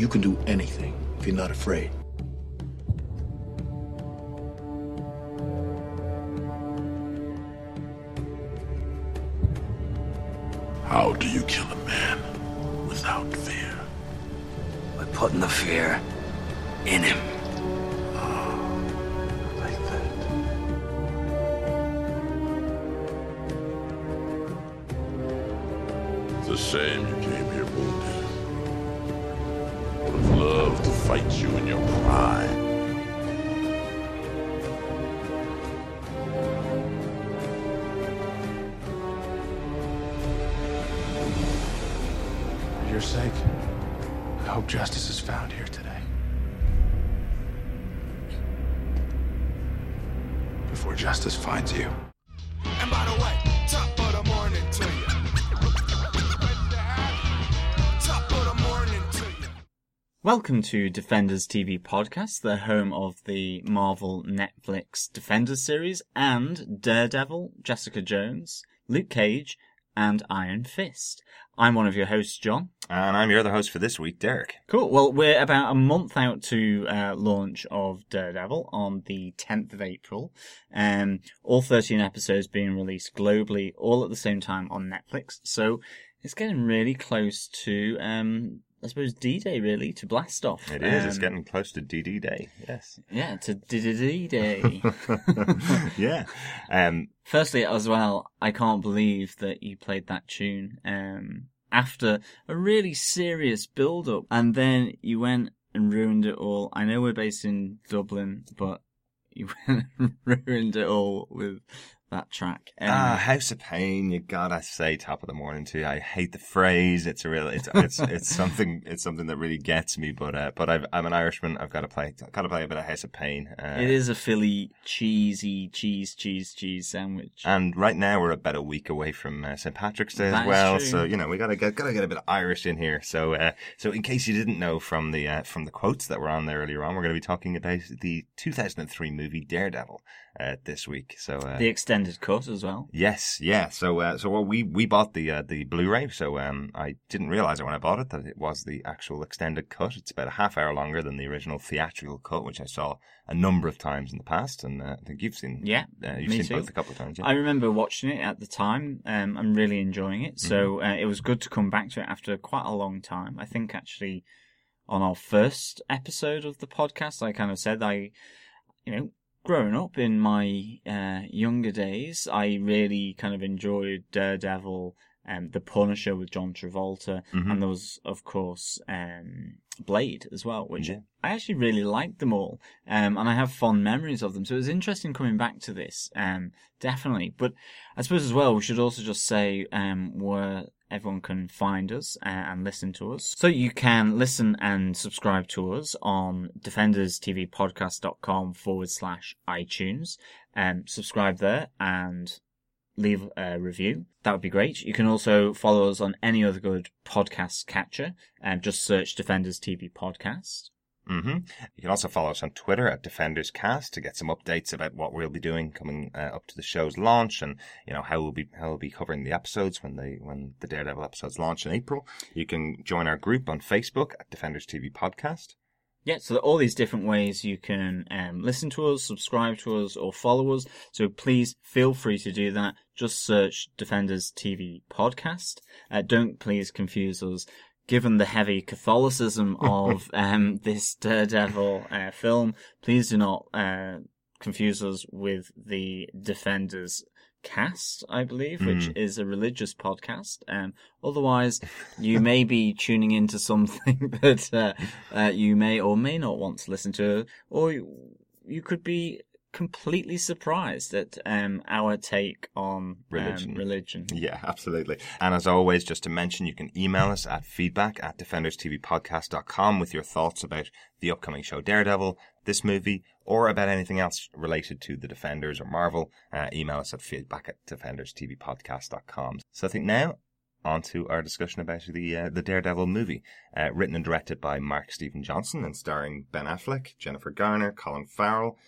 You can do anything if you're not afraid. How do you kill a man without fear? By putting the fear in him. Ah, like that. It's a shame you came here wounded. Loved to fight you in your prime. For your sake, I hope justice is found here today. Before justice finds you. Welcome to Defenders TV Podcast, the home of the Marvel Netflix Defenders series and Daredevil, Jessica Jones, Luke Cage, and Iron Fist. I'm one of your hosts, John. And I'm your other host for this week, Derek. Cool. Well, we're about a month out to uh, launch of Daredevil on the 10th of April. Um, all 13 episodes being released globally, all at the same time on Netflix. So it's getting really close to, um, I suppose, D-Day, really, to blast off. It is. it's Um, getting close to DD Day. Yes. Yeah, to D-Day. yeah. Um, Firstly, as well, I can't believe that you played that tune um, after a really serious build-up, and then you went and ruined it all. I know we're based in Dublin, but you went and ruined it all with that track. Um, ah, House of Pain. You gotta say top of the morning too. I hate the phrase. It's a real. It's it's it's something. It's something that really gets me. But uh, but I've, I'm an Irishman. I've got to play. Got to play a bit of House of Pain. Uh, it is a Philly cheesy cheese cheese cheese sandwich. And right now we're about a week away from uh, St Patrick's Day That as well, so you know we gotta get gotta get a bit of Irish in here. So uh, so in case you didn't know from the uh, from the quotes that were on there earlier on, we're going to be talking about the 2003 movie Daredevil uh, this week. So uh, the extended cut as well. Yes, yeah. So, uh, so well, we we bought the uh, the Blu-ray. So, um, I didn't realize it when I bought it that it was the actual extended cut. It's about a half hour longer than the original theatrical cut, which I saw a number of times in the past, and uh, I think you've seen. Yeah, uh, you've seen too. both a couple of times. Yeah. I remember watching it at the time. Um, I'm really enjoying it. So Mm-hmm. uh, it was good to come back to it after quite a long time. I think actually on our first episode of the podcast, I kind of said I, you know, growing up in my uh, younger days, I really kind of enjoyed Daredevil. Um, the Punisher with John Travolta, Mhm. and there was, of course, um, Blade as well, which Yeah. I actually really liked them all, um, and I have fond memories of them. So it was interesting coming back to this, um, definitely. But I suppose as well, we should also just say um, where everyone can find us uh, and listen to us. So you can listen and subscribe to us on defenderstvpodcast.com forward slash iTunes. Um, subscribe there and leave a review. That would be great. You can also follow us on any other good podcast catcher and just search Defenders TV Podcast. Hmm You can also follow us on Twitter at Defenders Cast to get some updates about what we'll be doing coming uh, up to the show's launch, and you know how we'll be how we'll be covering the episodes when they when the Daredevil episodes launch in April. You can join our group on Facebook at Defenders TV Podcast. Yeah, so all these different ways you can um, listen to us, subscribe to us, or follow us. So please feel free to do that. Just search Defenders TV Podcast. Uh, don't please confuse us. Given the heavy Catholicism of um, this Daredevil uh, film, please do not uh, confuse us with the Defenders cast, I believe, which is a religious podcast. Um, otherwise, you may be tuning into something that uh, uh, you may or may not want to listen to, or you, you could be completely surprised at um, our take on Religion. Um, religion. Yeah, absolutely. And as always, just to mention, you can email us at feedback at defenderstvpodcast.com with your thoughts about the upcoming show Daredevil, this movie, or about anything else related to the Defenders or Marvel. Uh, email us at feedback at defenderstvpodcast.com. So I think now, on to our discussion about the uh, the Daredevil movie, uh, written and directed by Mark Steven Johnson and starring Ben Affleck, Jennifer Garner, Colin Farrell,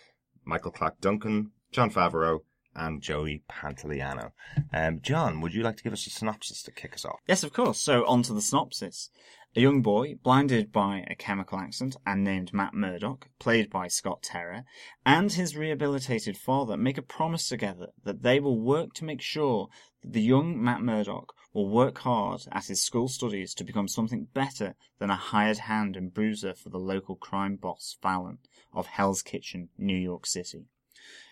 Michael Clarke Duncan, Jon Favreau, and Joey Pantoliano. Um, John, would you like to give us a synopsis to kick us off? Yes, of course. So on to the synopsis. A young boy, blinded by a chemical accident and named Matt Murdock, played by Scott Terra, and his rehabilitated father make a promise together that they will work to make sure that the young Matt Murdock will work hard at his school studies to become something better than a hired hand and bruiser for the local crime boss Fallon of Hell's Kitchen, New York City.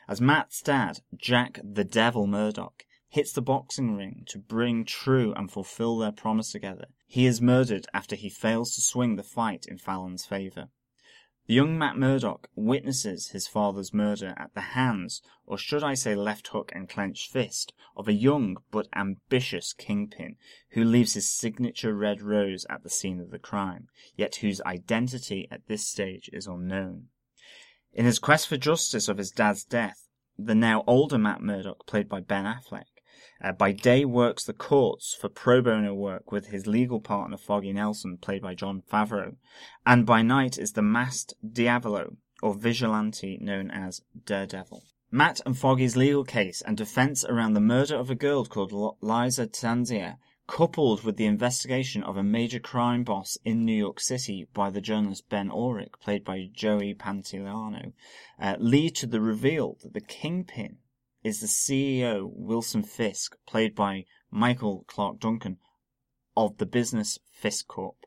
As Matt's dad, Jack the Devil Murdock, hits the boxing ring to bring true and fulfill their promise together, he is murdered after he fails to swing the fight in Fallon's favor. Young Matt Murdock witnesses his father's murder at the hands, or should I say left hook and clenched fist, of a young but ambitious kingpin who leaves his signature red rose at the scene of the crime, yet whose identity at this stage is unknown. In his quest for justice of his dad's death, the now older Matt Murdock, played by Ben Affleck, uh, by day works the courts for pro bono work with his legal partner Foggy Nelson, played by Jon Favreau, and by night is the masked Diavolo, or vigilante known as Daredevil. Matt and Foggy's legal case and defense around the murder of a girl called L- Liza Tanzia, coupled with the investigation of a major crime boss in New York City by the journalist Ben Urich, played by Joey Pantoliano, uh, lead to the reveal that the kingpin is the CEO, Wilson Fisk, played by Michael Clarke Duncan, of the business Fisk Corp.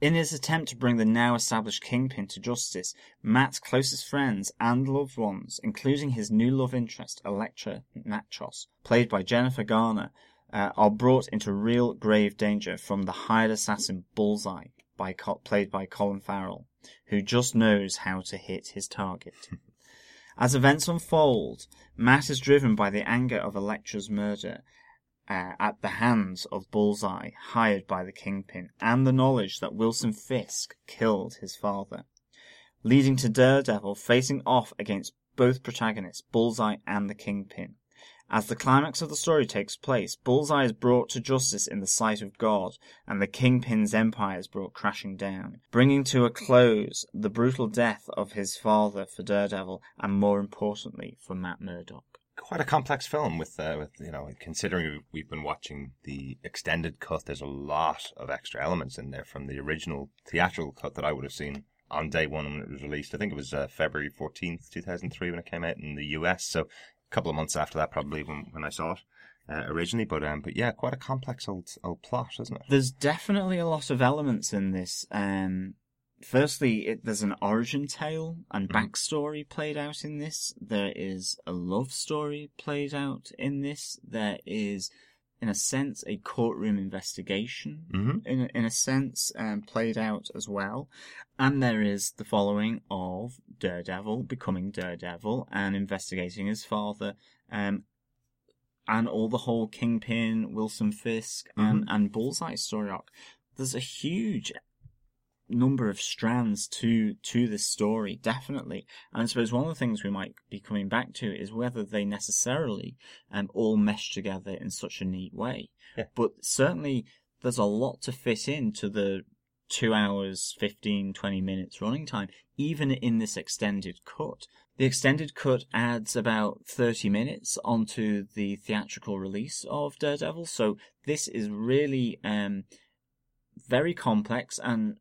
In his attempt to bring the now established Kingpin to justice, Matt's closest friends and loved ones, including his new love interest, Elektra Natchos, played by Jennifer Garner, uh, are brought into real grave danger from the hired assassin Bullseye, by, played by Colin Farrell, who just knows how to hit his target. As events unfold, Matt is driven by the anger of Elektra's murder uh, at the hands of Bullseye, hired by the Kingpin, and the knowledge that Wilson Fisk killed his father, leading to Daredevil facing off against both protagonists, Bullseye and the Kingpin. As the climax of the story takes place, Bullseye is brought to justice in the sight of God, and the Kingpin's empire is brought crashing down, bringing to a close the brutal death of his father for Daredevil, and more importantly, for Matt Murdock. Quite a complex film with, uh, with you know, considering we've been watching the extended cut, there's a lot of extra elements in there from the original theatrical cut that I would have seen on day one when it was released. I think it was uh, February 14th, 2003 when it came out in the US. So couple of months after that, probably when, when I saw it uh, originally. But um, but yeah, quite a complex old old plot, isn't it? There's definitely a lot of elements in this. Um, firstly, it, there's an origin tale and Mhm. backstory played out in this. There is a love story played out in this. There is, in a sense, a courtroom investigation Mm-hmm. in a, in a sense um, played out as well. And there is the following of Daredevil becoming Daredevil and investigating his father, um, and all the whole Kingpin, Wilson Fisk, and, and Bullseye story arc. There's a huge number of strands to to this story, definitely. And I suppose one of the things we might be coming back to is whether they necessarily um, all mesh together in such a neat way. Yeah. But certainly, there's a lot to fit into the two hours, 15, 20 minutes running time, even in this extended cut. The extended cut adds about 30 minutes onto the theatrical release of Daredevil, so this is really um, very complex and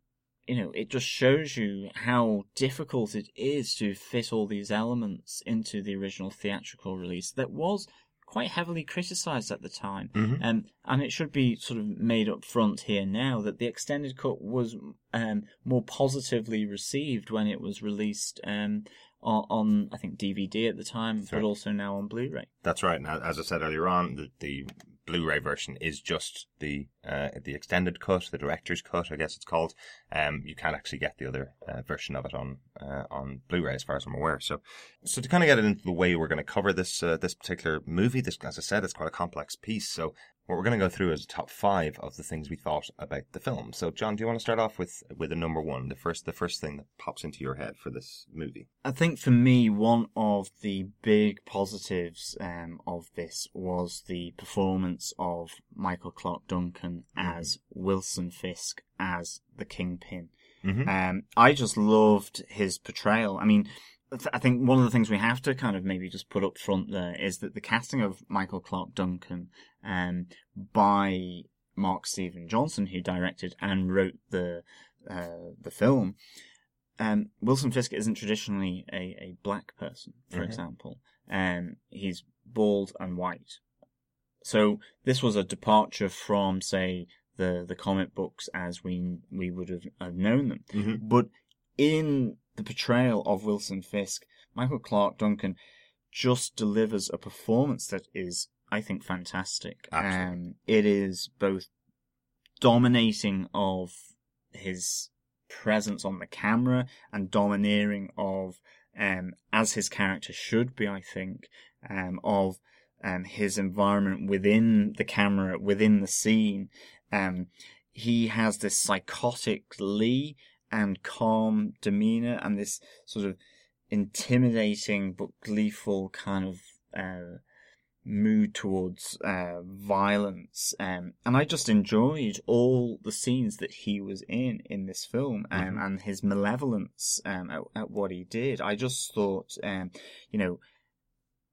you know, it just shows you how difficult it is to fit all these elements into the original theatrical release that was quite heavily criticized at the time. Mhm. Um, and it should be sort of made up front here now that the extended cut was um, more positively received when it was released um, on, on, I think, DVD at the time, That's but right. also now on Blu ray. That's right. Now, as I said earlier on, the, the Blu-ray version is just the uh, the extended cut, the director's cut, I guess it's called. Um, you can't actually get the other uh, version of it on uh, on Blu-ray, as far as I'm aware. So, so to kind of get it into the way we're going to cover this uh, this particular movie, this as I said, it's quite a complex piece. So, what we're going to go through is a top five of the things we thought about the film. So, John, do you want to start off with with a number one, the first the first thing that pops into your head for this movie? I think for me, one of the big positives um, of this was the performance of Michael Clarke Duncan as Wilson Fisk as the Kingpin. Mm-hmm. Um, I just loved his portrayal. I mean, I think one of the things we have to kind of maybe just put up front there is that the casting of Michael Clarke Duncan um, by Mark Steven Johnson, who directed and wrote the uh, the film, um, Wilson Fisk isn't traditionally a, a black person, for Mhm. example. Um, he's bald and white. So this was a departure from, say, the, the comic books as we we would have, have known them. Mhm. But in the portrayal of Wilson Fisk, Michael Clarke Duncan just delivers a performance that is, I think, fantastic. Um, it is both dominating of his presence on the camera and domineering of, um, as his character should be, I think, um, of um, his environment within the camera, within the scene. Um, he has this psychotically and calm demeanor and this sort of intimidating but gleeful kind of uh, mood towards uh, violence. Um, and I just enjoyed all the scenes that he was in in this film um, Mhm. and his malevolence um, at, at what he did. I just thought, um, you know,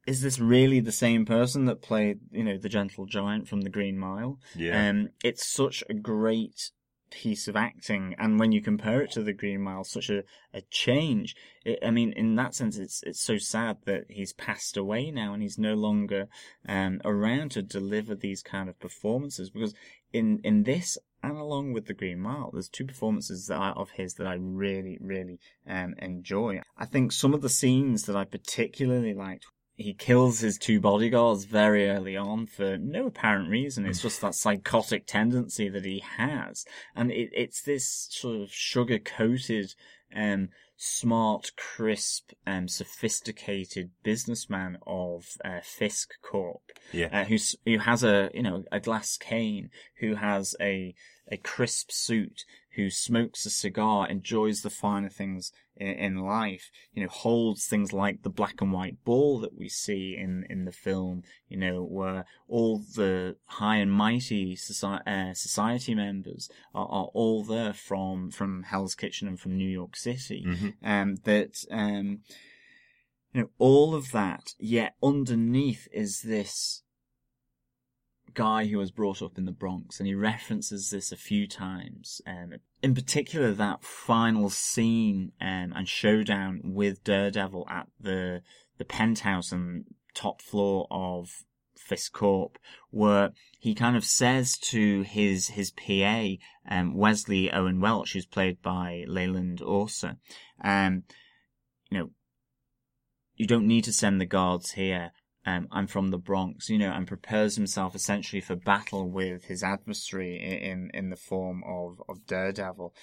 is this really the same person that played, you know, the gentle giant from the Green Mile? Yeah. Um, it's such a great piece of acting, and when you compare it to the Green Mile, such a, a change. It, I mean, in that sense, it's it's so sad that he's passed away now, and he's no longer um, around to deliver these kind of performances. Because in in this, and along with the Green Mile, there's two performances that are of his that I really, really um, enjoy. I think some of the scenes that I particularly liked he kills his two bodyguards very early on for no apparent reason. It's just that psychotic tendency that he has. And it, it's this sort of sugar coated, um, smart, crisp, um, sophisticated businessman of, uh, Fisk Corp. Yeah. Uh, who's, who has a, you know, a glass cane, who has a, a crisp suit, who smokes a cigar, enjoys the finer things in, in life, you know, holds things like the black and white ball that we see in, in the film, you know, where all the high and mighty society, uh, society members are, are all there from, from Hell's Kitchen and from New York City. Mhm. Um, that, um, you know, all of that, yet underneath is this guy who was brought up in the Bronx, and he references this a few times. Um, in particular, that final scene um, and showdown with Daredevil at the the penthouse and top floor of Fisk Corp, where he kind of says to his his PA, um, Wesley Owen Welch, who's played by Leland Orser, um, you know, you don't need to send the guards here. Um, I'm from the Bronx, you know, and prepares himself essentially for battle with his adversary in in the form of of Daredevil.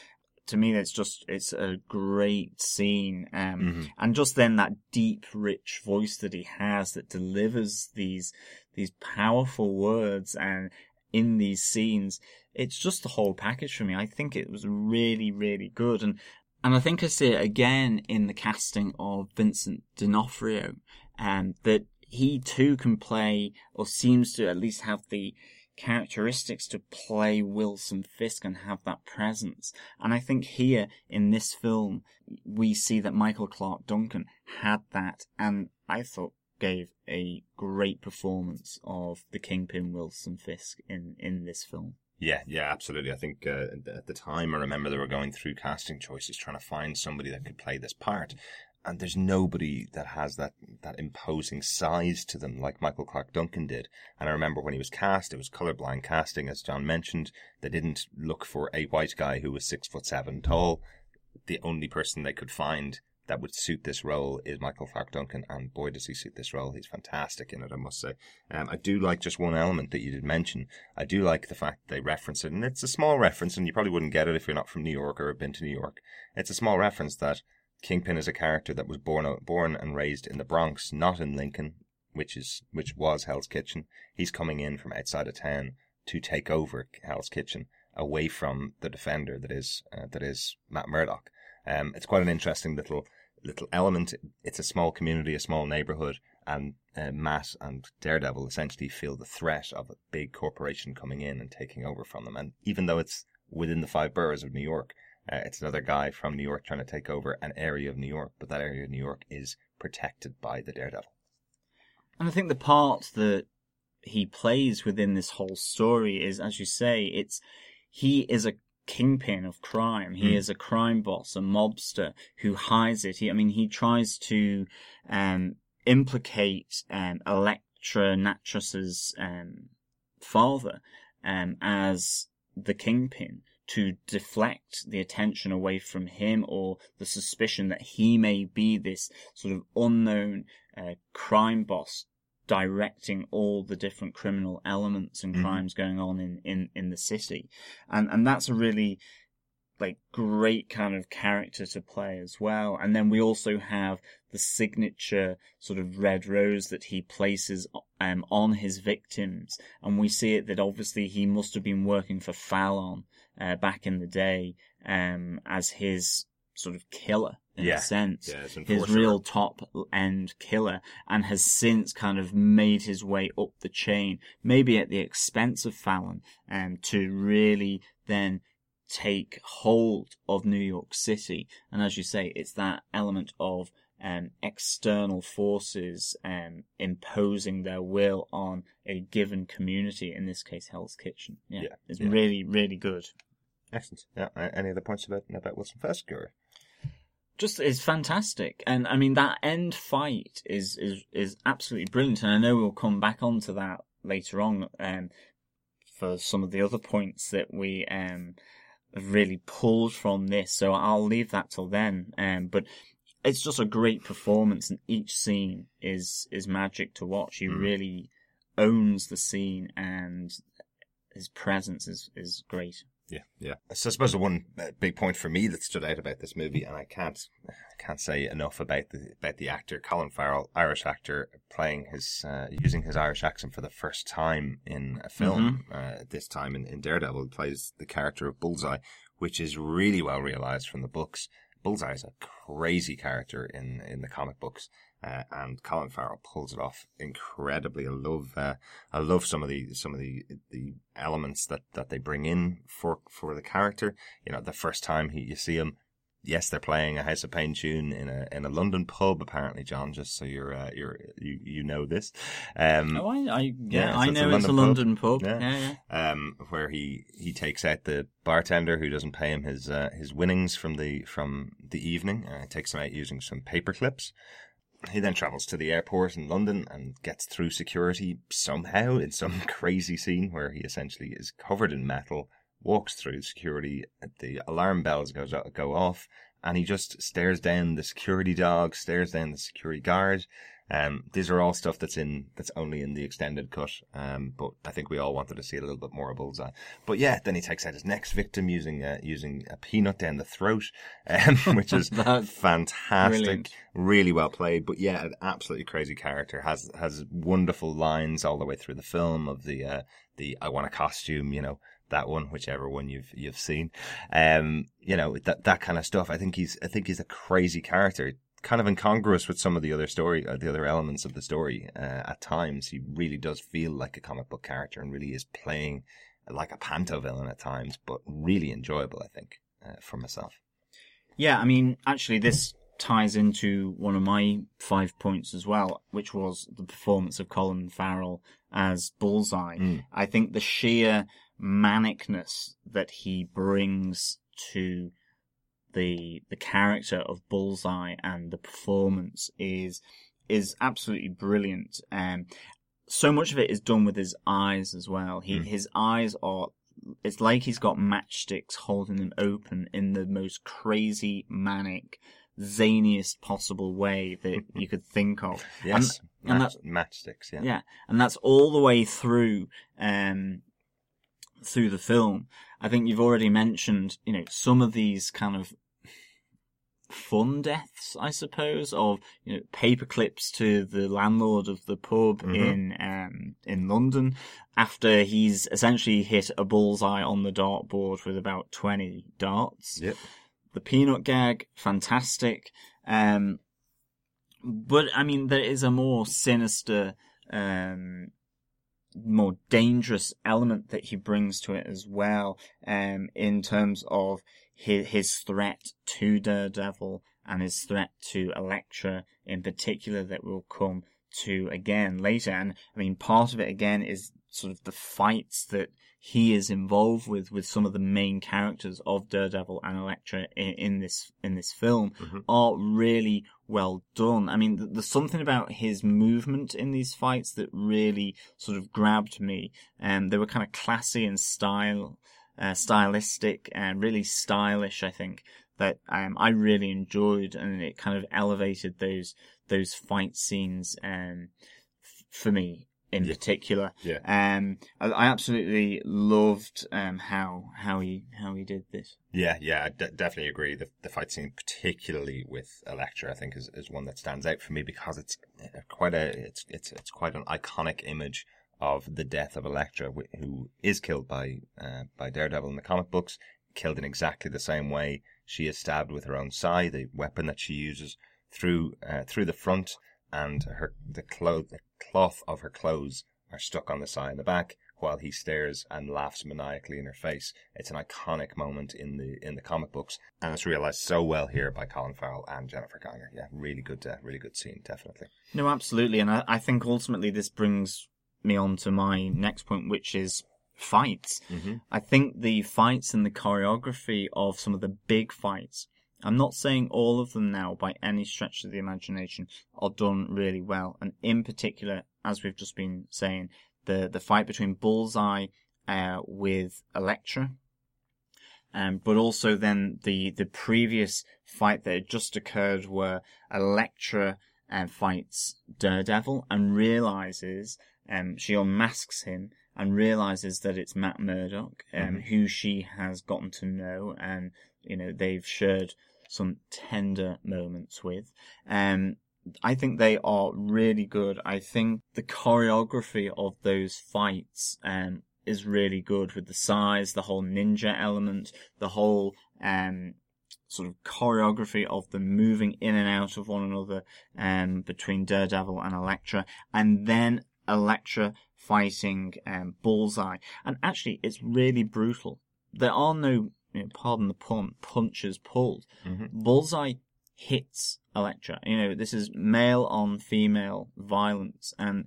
To me, it's just it's a great scene, um, Mhm. and just then that deep, rich voice that he has that delivers these these powerful words and in these scenes, it's just the whole package for me. I think it was really, really good, and and I think I see it again in the casting of Vincent D'Onofrio, um, that he too can play, or seems to at least have the characteristics to play Wilson Fisk and have that presence. And I think here in this film, we see that Michael Clarke Duncan had that, and I thought gave a great performance of the Kingpin Wilson Fisk in, in this film. Yeah, yeah, absolutely. I think uh, at the time, I remember they were going through casting choices, trying to find somebody that could play this part. And there's nobody that has that, that imposing size to them like Michael Clarke Duncan did. And I remember when he was cast, it was colorblind casting, as John mentioned. They didn't look for a white guy who was six foot seven tall. The only person they could find that would suit this role is Michael Clarke Duncan, and boy, does he suit this role. He's fantastic in it, I must say. Um, I do like just one element that you did mention. I do like the fact they reference it, and it's a small reference, and you probably wouldn't get it if you're not from New York or have been to New York. It's a small reference that Kingpin is a character that was born born and raised in the Bronx, not in Clinton, which is which was Hell's Kitchen. He's coming in from outside of town to take over Hell's Kitchen, away from the defender that is uh, that is Matt Murdock. Um, it's quite an interesting little little element. It's a small community, a small neighborhood, and uh, Matt and Daredevil essentially feel the threat of a big corporation coming in and taking over from them. And even though it's within the five boroughs of New York, uh, it's another guy from New York trying to take over an area of New York, but that area of New York is protected by the Daredevil. And I think the part that he plays within this whole story is, as you say, it's he is a kingpin of crime. He Mm. is a crime boss, a mobster who hides it. He, I mean, he tries to um, implicate um, Elektra Natras's um, father um, as the kingpin to deflect the attention away from him or the suspicion that he may be this sort of unknown uh, crime boss directing all the different criminal elements and Mhm. crimes going on in, in, in the city. And and that's a really like great kind of character to play as well. And then we also have the signature sort of red rose that he places um, on his victims. And we see it that obviously he must have been working for Fallon uh, back in the day um, as his sort of killer in Yeah. a sense. Yeah, his real top end killer and has since kind of made his way up the chain, maybe at the expense of Fallon, um, to really then take hold of New York City. And as you say, it's that element of um, external forces um, imposing their will on a given community, in this case, Hell's Kitchen. Yeah, Yeah, it's yeah. really, really good. Excellent. Yeah. Any other points about about Wilson Fisk or? just is fantastic. And I mean that end fight is is is absolutely brilliant. And I know we'll come back onto that later on um, for some of the other points that we um really pulled from this. So I'll leave that till then. Um, but it's just a great performance, and each scene is is magic to watch. He Mm. really owns the scene, and his presence is is great. Yeah, yeah. So I suppose the one uh, big point for me that stood out about this movie, and I can't can't say enough about the about the actor Colin Farrell, Irish actor, playing his uh, using his Irish accent for the first time in a film. Uh, this time in, in Daredevil, he plays the character of Bullseye, which is really well realized from the books. Bullseye is a crazy character in in the comic books. Uh, and Colin Farrell pulls it off incredibly. I love, uh, I love some of the some of the the elements that, that they bring in for for the character. You know, the first time he, you see him, yes, they're playing a House of Pain tune in a in a London pub. Apparently, John, just so you're uh, you're you you know this. Um, Oh, I, I yeah, Yeah, so I it's a know it's a London pub. London pub. Yeah. yeah, yeah. um, where he, he takes out the bartender who doesn't pay him his uh, his winnings from the from the evening. Uh, takes him out using some paper clips. He then travels to the airport in London and gets through security somehow in some crazy scene where he essentially is covered in metal, walks through security, the alarm bells goes go off, and he just stares down the security dog, stares down the security guard. Um, these are all stuff that's in that's only in the extended cut. Um, but I think we all wanted to see a little bit more of Bullseye. But yeah, then he takes out his next victim using uh, using a peanut down the throat, um, which is fantastic, brilliant. really well played. But yeah, an absolutely crazy character has has wonderful lines all the way through the film of the uh, the I want a costume, you know that one, whichever one you've you've seen, um, you know that that kind of stuff. I think he's I think he's a crazy character, kind of incongruous with some of the other story, uh, the other elements of the story. Uh, at times, he really does feel like a comic book character and really is playing like a panto villain at times, but really enjoyable. I think uh, for myself. Yeah, I mean, actually, this ties into one of my five points as well, which was the performance of Colin Farrell as Bullseye. Mm. I think the sheer manicness that he brings to the the character of Bullseye and the performance is is absolutely brilliant. Um, so much of it is done with his eyes as well. He Mm. his eyes are it's like he's got matchsticks holding them open in the most crazy, manic, zaniest possible way that you could think of. Yes, and match, matchsticks. Yeah. Yeah, and that's all the way through um through the film. I think you've already mentioned, you know, some of these kind of fun deaths, I suppose, of you know paper clips to the landlord of the pub Mhm. in um in London after he's essentially hit a bullseye on the dartboard with about twenty darts Yep. the peanut gag, fantastic. Um, but I mean, there is a more sinister, um, more dangerous element that he brings to it as well. Um, in terms of his, his threat to Daredevil and his threat to Elektra in particular that we'll come to again later. And I mean, part of it again is sort of the fights that he is involved with with some of the main characters of Daredevil and Elektra in, in this in this film are really well done. I mean, th- there's something about his movement in these fights that really sort of grabbed me. And they were kind of classy and style, uh, stylistic and really stylish. I think that um, I really enjoyed, and it kind of elevated those those fight scenes um, f- for me in particular. Yeah. Um, I, I absolutely loved um, how how he how he did this. Yeah, yeah, I definitely agree. The the fight scene, particularly with Elektra, I think is, is one that stands out for me because it's uh, quite a it's it's it's quite an iconic image of the death of Elektra, wh- who is killed by uh, by Daredevil in the comic books, killed in exactly the same way. She is stabbed with her own sai, the weapon that she uses through uh, through the front, and her the cloth the cloth of her clothes are stuck on the side and the back while he stares and laughs maniacally in her face. It's an iconic moment in the in the comic books, and it's realized so well here by Colin Farrell and Jennifer Garner. Yeah, really good, uh, really good scene, definitely. No, absolutely, and I, I think ultimately this brings me on to my next point, which is fights. I think the fights and the choreography of some of the big fights. I'm not saying all of them now by any stretch of the imagination are done really well, and in particular, as we've just been saying, the the fight between Bullseye uh, with Elektra, um, but also then the the previous fight that had just occurred where Elektra uh, fights Daredevil and realizes um, she unmasks him and realizes that it's Matt Murdock, um, who she has gotten to know, and you know they've shared some tender moments with. Um, I think they are really good. I think the choreography of those fights um, is really good with the sais, the whole ninja element, the whole um, sort of choreography of them moving in and out of one another um, between Daredevil and Elektra, and then Elektra fighting um, Bullseye. And actually, it's really brutal. There are no, you know, pardon the pun, punches pulled. Mm-hmm. Bullseye hits Elektra. You know, this is male on female violence, and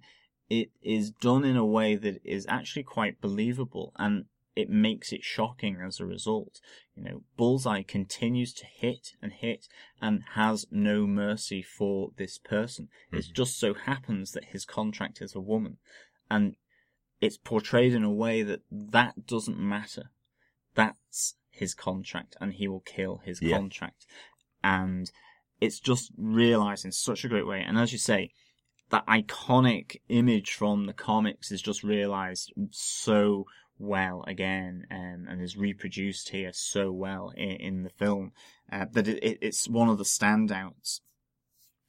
it is done in a way that is actually quite believable, and it makes it shocking as a result. You know, Bullseye continues to hit and hit and has no mercy for this person. It mm-hmm. just so happens that his contract is a woman, and it's portrayed in a way that that doesn't matter. That's his contract, and he will kill his Yeah. contract. And it's just realized in such a great way. And as you say, that iconic image from the comics is just realized so well again um, and is reproduced here so well in, in the film uh, that it, it, it's one of the standouts.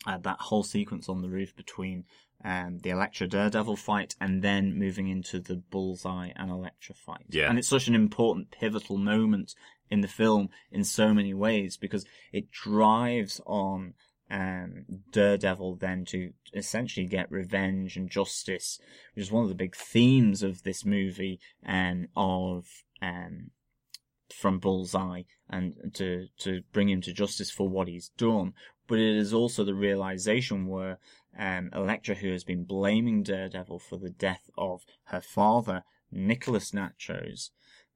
Uh, that whole sequence on the roof between um, the Elektra Daredevil fight and then moving into the Bullseye and Elektra fight. Yeah. And it's such an important pivotal moment in the film in so many ways because it drives on um, Daredevil then to essentially get revenge and justice, which is one of the big themes of this movie um, of um, from Bullseye and to to bring him to justice for what he's done. But it is also the realization where um, Elektra, who has been blaming Daredevil for the death of her father, Nicholas Nachos,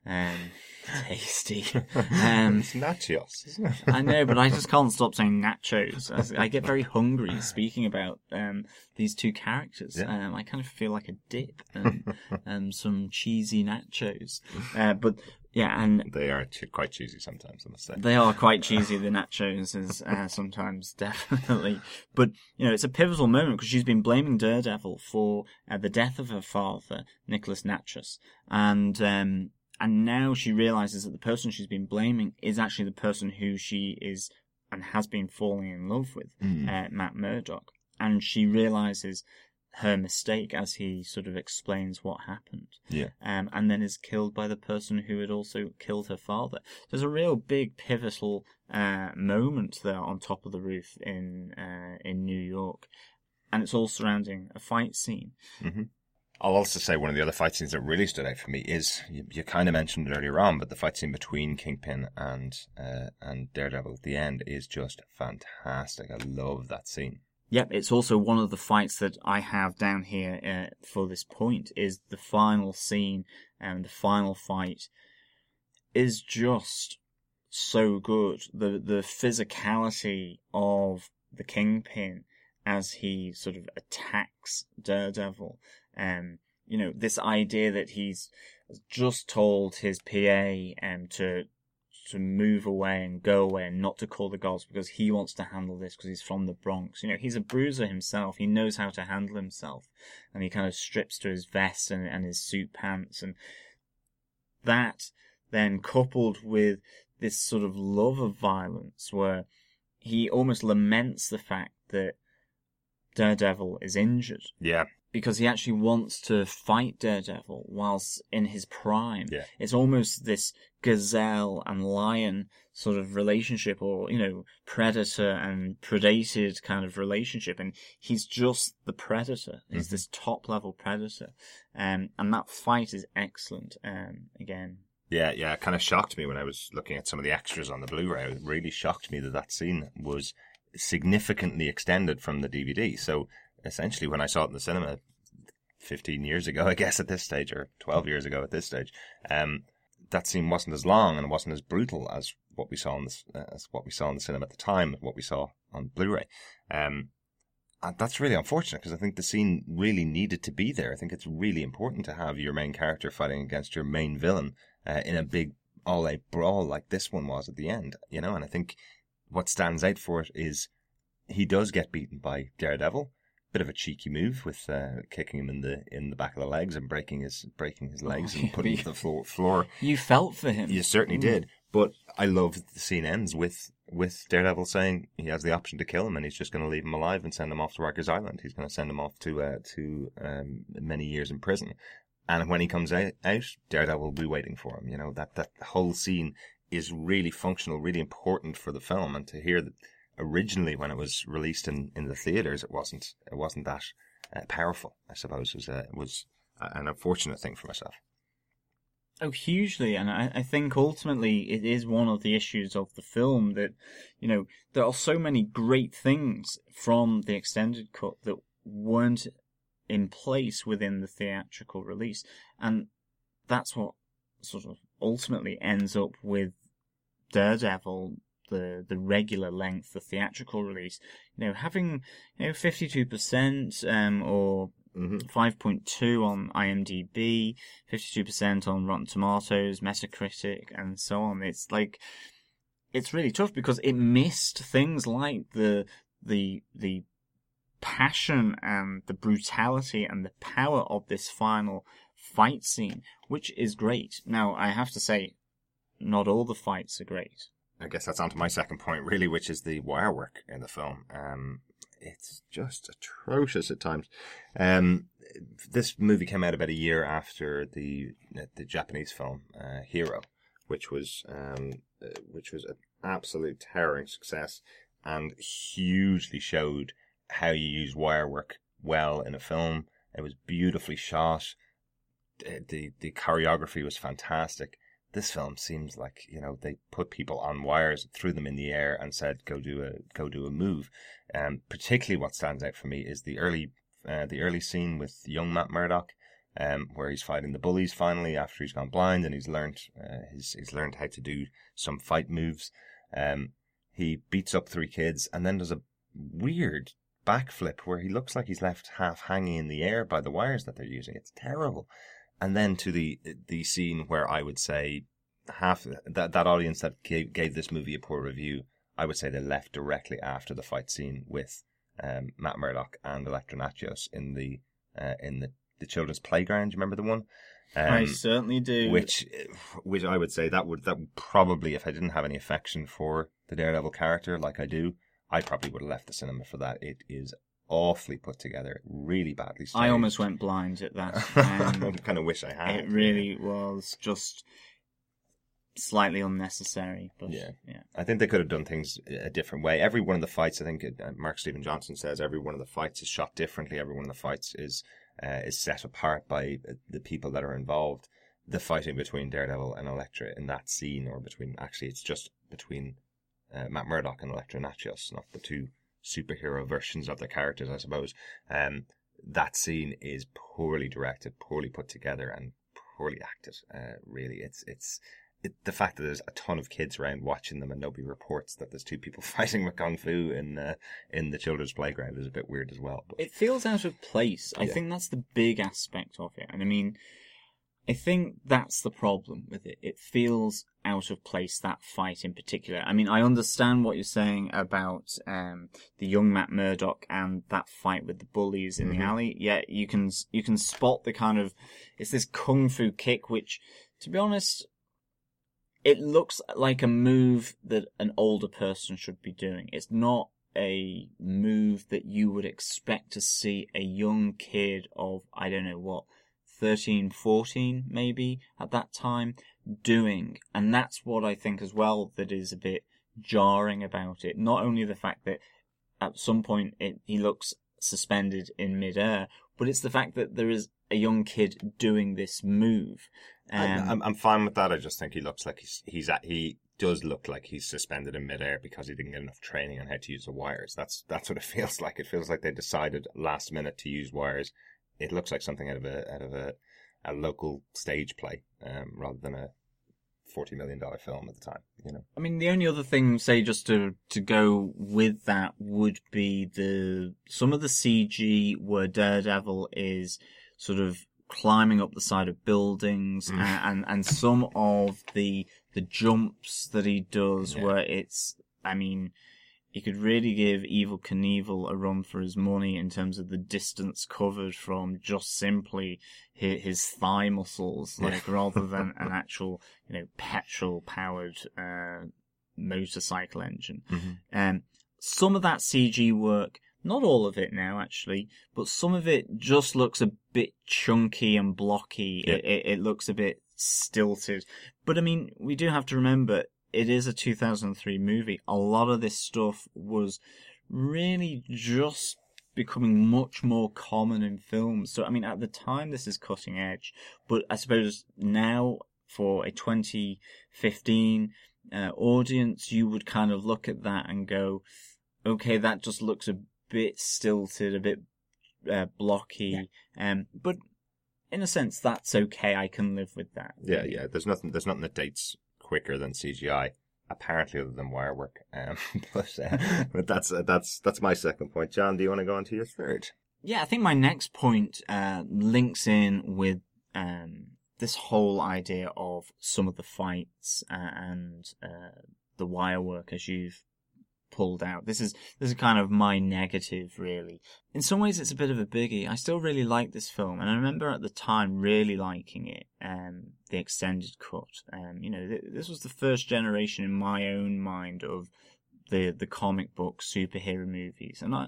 um, tasty. Um, It's nachos, isn't it? I know, but I just can't stop saying nachos. I get very hungry speaking about um, these two characters. Yeah. Um, I kind of feel like a dip and um, some cheesy nachos. Uh, but yeah, and They are che- quite cheesy sometimes, I must say. they are quite cheesy. The nachos is uh, sometimes definitely, but you know it's a pivotal moment because she's been blaming Daredevil for uh, the death of her father, Nicholas Nachos, and um, and now she realizes that the person she's been blaming is actually the person who she is and has been falling in love with, uh, Matt Murdock, and she realizes her mistake as he sort of explains what happened Yeah. um, and then is killed by the person who had also killed her father. There's a real big pivotal uh, moment there on top of the roof in uh, in New York, and it's all surrounding a fight scene. I'll also say one of the other fight scenes that really stood out for me is you, you kind of mentioned it earlier on, but the fight scene between Kingpin and uh, and Daredevil at the end is just fantastic. I love that scene. Yep, it's also one of the fights that I have down here uh, for this point is the final scene and the final fight is just so good. The the physicality of the Kingpin as he sort of attacks Daredevil. Um, you know, this idea that he's just told his PA um, to to move away and go away and not to call the gods because he wants to handle this because he's from the Bronx. You know, he's a bruiser himself. He knows how to handle himself. And he kind of strips to his vest and, and his suit pants. And that then coupled with this sort of love of violence where he almost laments the fact that Daredevil is injured Yeah, because he actually wants to fight Daredevil whilst in his prime. Yeah. It's almost this gazelle and lion sort of relationship or, you know, predator and predated kind of relationship. And he's just the predator. He's this top level predator. Um, and that fight is excellent. Um, again, Yeah, yeah, it kind of shocked me when I was looking at some of the extras on the Blu-ray. It really shocked me that that scene was significantly extended from the DVD. So essentially, when I saw it in the cinema 15 years ago, I guess at this stage, or 12 years ago at this stage, um, that scene wasn't as long and wasn't as brutal as what we saw in the uh, as what we saw in the cinema at the time, what we saw on Blu-ray. Um, and that's really unfortunate because I think the scene really needed to be there. I think it's really important to have your main character fighting against your main villain uh, in a big all-out brawl like this one was at the end, you know. And I think what stands out for it is he does get beaten by Daredevil. Bit of a cheeky move with uh, kicking him in the in the back of the legs and breaking his breaking his legs and putting him to the floor. floor. you felt for him. You certainly Mm. did. But I love that the scene ends with with Daredevil saying he has the option to kill him and he's just going to leave him alive and send him off to Rikers Island. He's going to send him off to uh, to um, many years in prison. And when he comes out, out, Daredevil will be waiting for him. You know that that whole scene is really functional, really important for the film. And to hear that originally when it was released in, in the theaters, it wasn't it wasn't that uh, powerful. I suppose was uh, was an unfortunate thing for myself. Oh, hugely, and I, I think ultimately it is one of the issues of the film that, you know, there are so many great things from the extended cut that weren't in place within the theatrical release, and that's what sort of ultimately ends up with Daredevil, the the regular length, the theatrical release. You know, having you know fifty two percent um or Mm-hmm. 5.2 on IMDb, 52% on Rotten Tomatoes, Metacritic, and so on. It's like, it's really tough because it missed things like the, the, the passion and the brutality and the power of this final fight scene, which is great. Now, I have to say, not all the fights are great. I guess that's on to my second point, really, which is the wire work in the film. Um, it's just atrocious at times. Um, this movie came out about a year after the the Japanese film uh, Hero, which was um, uh, which was an absolute towering success and hugely showed how you use wire work well in a film. It was beautifully shot. The the, the choreography was fantastic this film seems like you know they put people on wires, threw them in the air, and said go do a go do a move. Um, particularly what stands out for me is the early uh, the early scene with young Matt Murdock, um, where he's fighting the bullies finally after he's gone blind and he's learned uh, he's he's learned how to do some fight moves. Um, he beats up three kids and then does a weird backflip where he looks like he's left half hanging in the air by the wires that they're using. It's terrible and then to the the scene where I would say half that that audience that gave, gave this movie a poor review, I would say they left directly after the fight scene with um, Matt Murdock and Elektra Natchios in the uh, in the, the children's playground. Do you remember the one? Um, I certainly do. which which I would say that would that would probably if I didn't have any affection for the Daredevil character like I do, I probably would have left the cinema for that. It is awfully put together, really badly staged. I almost went blind at that. I Um, kind of wish I had. it really was just slightly unnecessary. But Yeah. yeah. I think they could have done things a different way. Every one of the fights, I think uh, Mark Steven Johnson says, every one of the fights is shot differently. Every one of the fights is uh, is set apart by uh, the people that are involved. The fighting between Daredevil and Elektra in that scene, or between actually, it's just between uh, Matt Murdock and Elektra Natchios, not the two superhero versions of their characters, I suppose. Um, that scene is poorly directed, poorly put together, and poorly acted. Uh, really, it's it's it, the fact that there's a ton of kids around watching them and nobody reports that there's two people fighting with kung fu in uh, in the children's playground is a bit weird as well. But It feels out of place. I think that's the big aspect of it. And I mean, I think that's the problem with it. It feels out of place, that fight in particular. I mean, I understand what you're saying about um, the young Matt Murdock and that fight with the bullies in Mhm. the alley. Yeah, you can you can spot the kind of it's this kung fu kick, which, to be honest, it looks like a move that an older person should be doing. It's not a move that you would expect to see a young kid of, I don't know what, 13, 14 maybe at that time doing. And that's what I think as well that is a bit jarring about it. Not only the fact that at some point it, he looks suspended in midair, but it's the fact that there is a young kid doing this move. Um, I'm, I'm fine with that. I just think he looks like he's he's at, he does look like he's suspended in midair because he didn't get enough training on how to use the wires. That's that's what it feels like. It feels like they decided last minute to use wires. It looks like something out of a out of a, a local stage play um, rather than a forty million dollar film at the time. You know. I mean, the only other thing, say, just to to go with that would be the some of the CG where Daredevil is sort of climbing up the side of buildings, Mm. and, and and some of the the jumps that he does, Yeah. where it's, I mean. He could really give Evel Knievel a run for his money in terms of the distance covered from just simply his, his thigh muscles, like rather than an actual, you know, petrol powered uh, motorcycle engine. Um, some of that CG work, not all of it now actually, but some of it just looks a bit chunky and blocky. It, it, it looks a bit stilted. But I mean, we do have to remember it is a 2003 movie. A lot of this stuff was really just becoming much more common in films. So I mean, at the time, this is cutting edge, but I suppose now for a 2015 uh, audience, you would kind of look at that and go, okay, that just looks a bit stilted, a bit uh, blocky. Um, but in a sense, that's okay. I can live with that. Yeah, yeah. There's nothing. There's nothing that dates quicker than CGI. Apparently, other than wire work. Um, but uh, but that's uh, that's that's my second point. John, do you want to go on to your third? Yeah, I think my next point uh, links in with um, this whole idea of some of the fights uh, and uh, the wire work as you've pulled out. This is this is kind of my negative, really. In some ways, it's a bit of a biggie. I still really like this film, and I remember at the time really liking it. Um, the extended cut. Um, you know, th- this was the first generation in my own mind of the the comic book superhero movies, and I.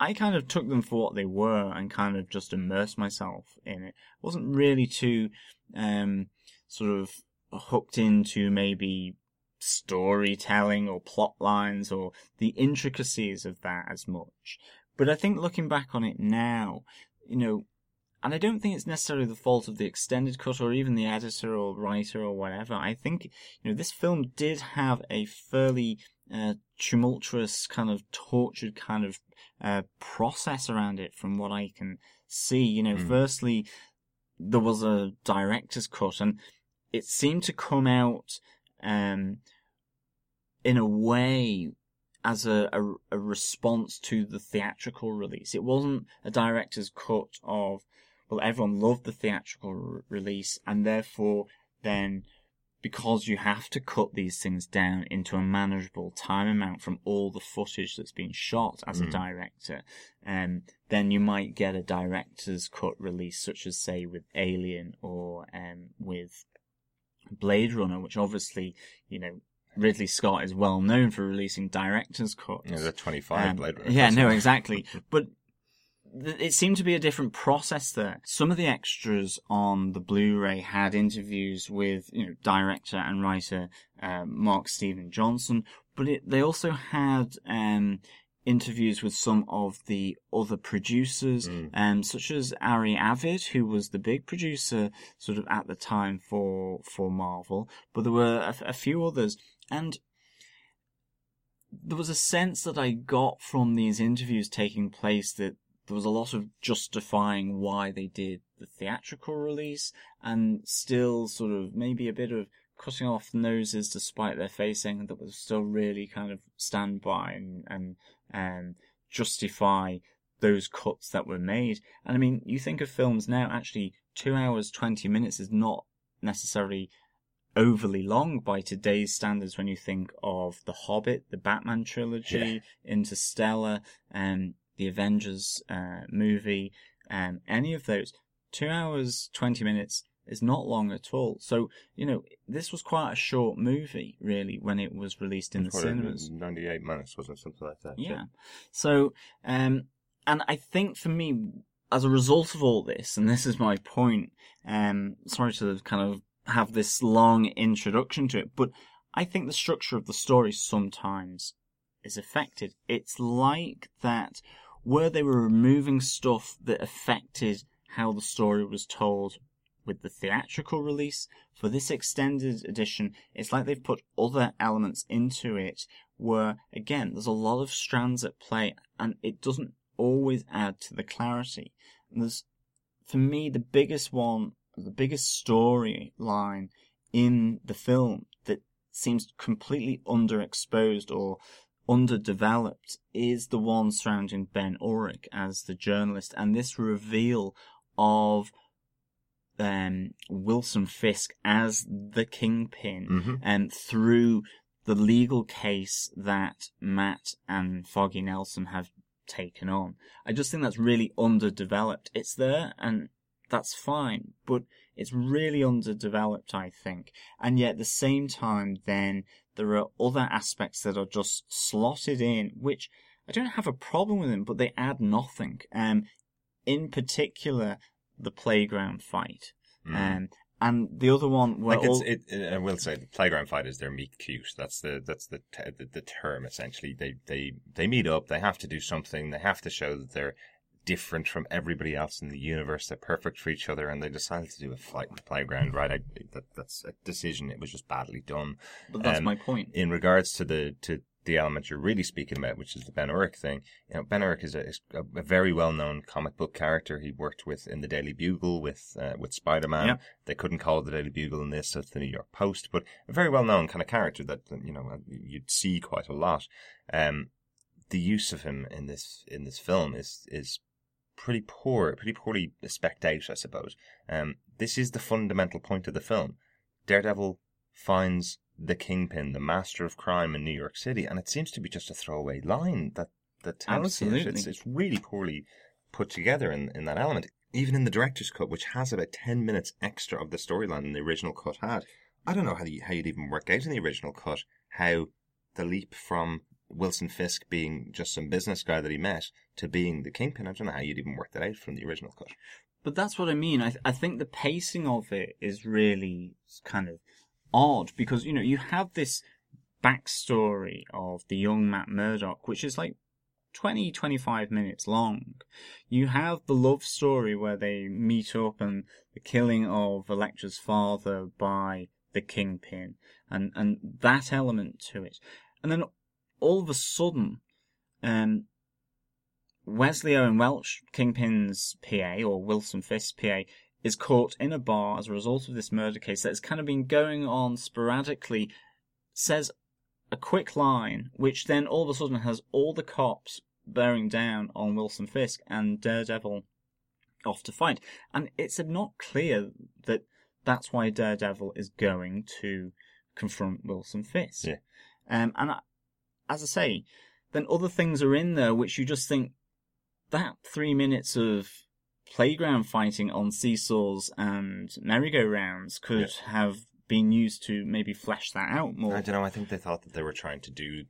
I kind of took them for what they were and kind of just immersed myself in it. wasn't really too um, sort of hooked into maybe storytelling or plot lines or the intricacies of that as much. But I think looking back on it now, you know, and I don't think it's necessarily the fault of the extended cut or even the editor or writer or whatever. I think, you know, this film did have a fairly uh, tumultuous kind of tortured kind of uh, process around it from what I can see. You know, Mm. firstly, there was a director's cut and it seemed to come out um, in a way as a, a, a response to the theatrical release. It wasn't a director's cut of, well, everyone loved the theatrical re- release and therefore then because you have to cut these things down into a manageable time amount from all the footage that's been shot as a Mm. director, um, then you might get a director's cut release, such as say with Alien or um, with Blade Runner, which obviously, you know, Ridley Scott is well known for releasing director's cuts. Know, the 25 Um, Blade Runner. Yeah, no, exactly. But it seemed to be a different process there. Some of the extras on the Blu-ray had interviews with, you know, director and writer uh, Mark Steven Johnson, but it, they also had um, interviews with some of the other producers, Mm. um, such as Avi Arad, who was the big producer sort of at the time for for Marvel. But there were a, a few others, and there was a sense that I got from these interviews taking place that there was a lot of justifying why they did the theatrical release and still sort of maybe a bit of cutting off noses despite their facing that was still really kind of stand by and, and um, justify those cuts that were made. And I mean, you think of films now, actually, two hours, 20 minutes is not necessarily overly long by today's standards when you think of The Hobbit, the Batman trilogy, Interstellar, and the Avengers uh, movie, um, any of those. Two hours, 20 minutes is not long at all. So, you know, this was quite a short movie, really, when it was released in the What, cinemas. 98 minutes, wasn't it? Something like that. Yeah. So, um, and I think for me, as a result of all this, and this is my point, um, sorry to kind of have this long introduction to it, but I think the structure of the story sometimes is affected. It's like that where they were removing stuff that affected how the story was told with the theatrical release. For this extended edition, it's like they've put other elements into it where, again, there's a lot of strands at play and it doesn't always add to the clarity. And there's, for me, the biggest one, the biggest storyline in the film that seems completely underexposed or underdeveloped is the one surrounding Ben Urich as the journalist and this reveal of um, Wilson Fisk as the kingpin Mhm. and through the legal case that Matt and Foggy Nelson have taken on. I just think that's really underdeveloped. It's there and that's fine, but it's really underdeveloped, I think. And yet at the same time, then there are other aspects that are just slotted in, which I don't have a problem with them, but they add nothing. Um, in particular, the playground fight. Um, and the other one Mm. Like all, it, it, I will say the playground fight is their meet cute. That's the that's the, te- the the term essentially. They they they meet up. They have to do something. They have to show that they're different from everybody else in the universe. They're perfect for each other, and they decided to do a fight in the playground. Right? I, that that's a decision. It was just badly done. but that's um, my point. In regards to the to the element you're really speaking about, which is the Ben Urich thing. You know, Ben Urich is a, is a, very well known comic book character. He worked with in the Daily Bugle with uh, with Spider Man. Yeah. They couldn't call it the Daily Bugle in this, so it's the New York Post, but a very well known kind of character that you know you'd see quite a lot. Um, the use of him in this in this film is is pretty poor, pretty poorly specced out, I suppose. Um, this is the fundamental point of the film. Daredevil finds the kingpin, the master of crime in New York City, and it seems to be just a throwaway line that that tells you it. It's, it's really poorly put together in, in that element. Even in the director's cut, which has about ten minutes extra of the storyline than the original cut had, I don't know how you, how you'd even work out in the original cut how the leap from Wilson Fisk being just some business guy that he met to being the kingpin. I don't know how you'd even work that out from the original cut. But that's what I mean. I, th- I think the pacing of it is really kind of odd because, you know, you have this backstory of the young Matt Murdock, which is like 20, 25 minutes long. You have the love story where they meet up and the killing of Elektra's father by the Kingpin and, and that element to it. And then all of a sudden, um, Wesley Owen Welch, Kingpin's PA, or Wilson Fisk's PA, is caught in a bar as a result of this murder case that has kind of been going on sporadically, says a quick line, which then all of a sudden has all the cops bearing down on Wilson Fisk and Daredevil off to fight. And it's not clear that that's why Daredevil is going to confront Wilson Fisk. Yeah. Um, and I, as I say, then other things are in there which you just think that three minutes of playground fighting on seesaws and merry-go-rounds could have been used to maybe flesh that out more. I don't know. I think they thought that they were trying to do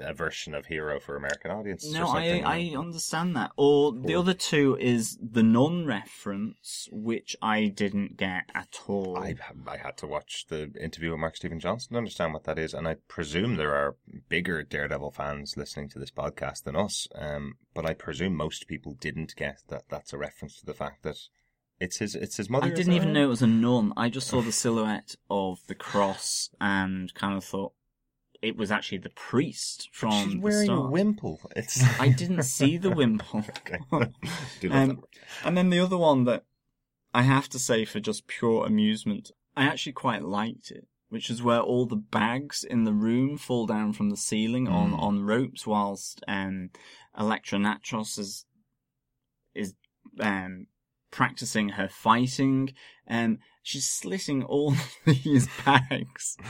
a version of Hero for American audiences. No, or I. I understand that. Or the other two is the non-reference, which I didn't get at all. I, I had to watch the interview with Mark Steven Johnson to understand what that is, and I presume there are bigger Daredevil fans listening to this podcast than us. Um, but I presume most people didn't get that. That's a reference to the fact that it's his it's his mother. I didn't even know it was a nun. I just saw the silhouette of the cross and kind of thought, it was actually the priest from She's the wearing a wimple. It's I didn't see the wimple. okay. Um, and then the other one that I have to say for just pure amusement, I actually quite liked it, which is where all the bags in the room fall down from the ceiling on, Mm. on ropes whilst um, Elektra Natchios is is um, practicing her fighting. and she's slitting all these bags.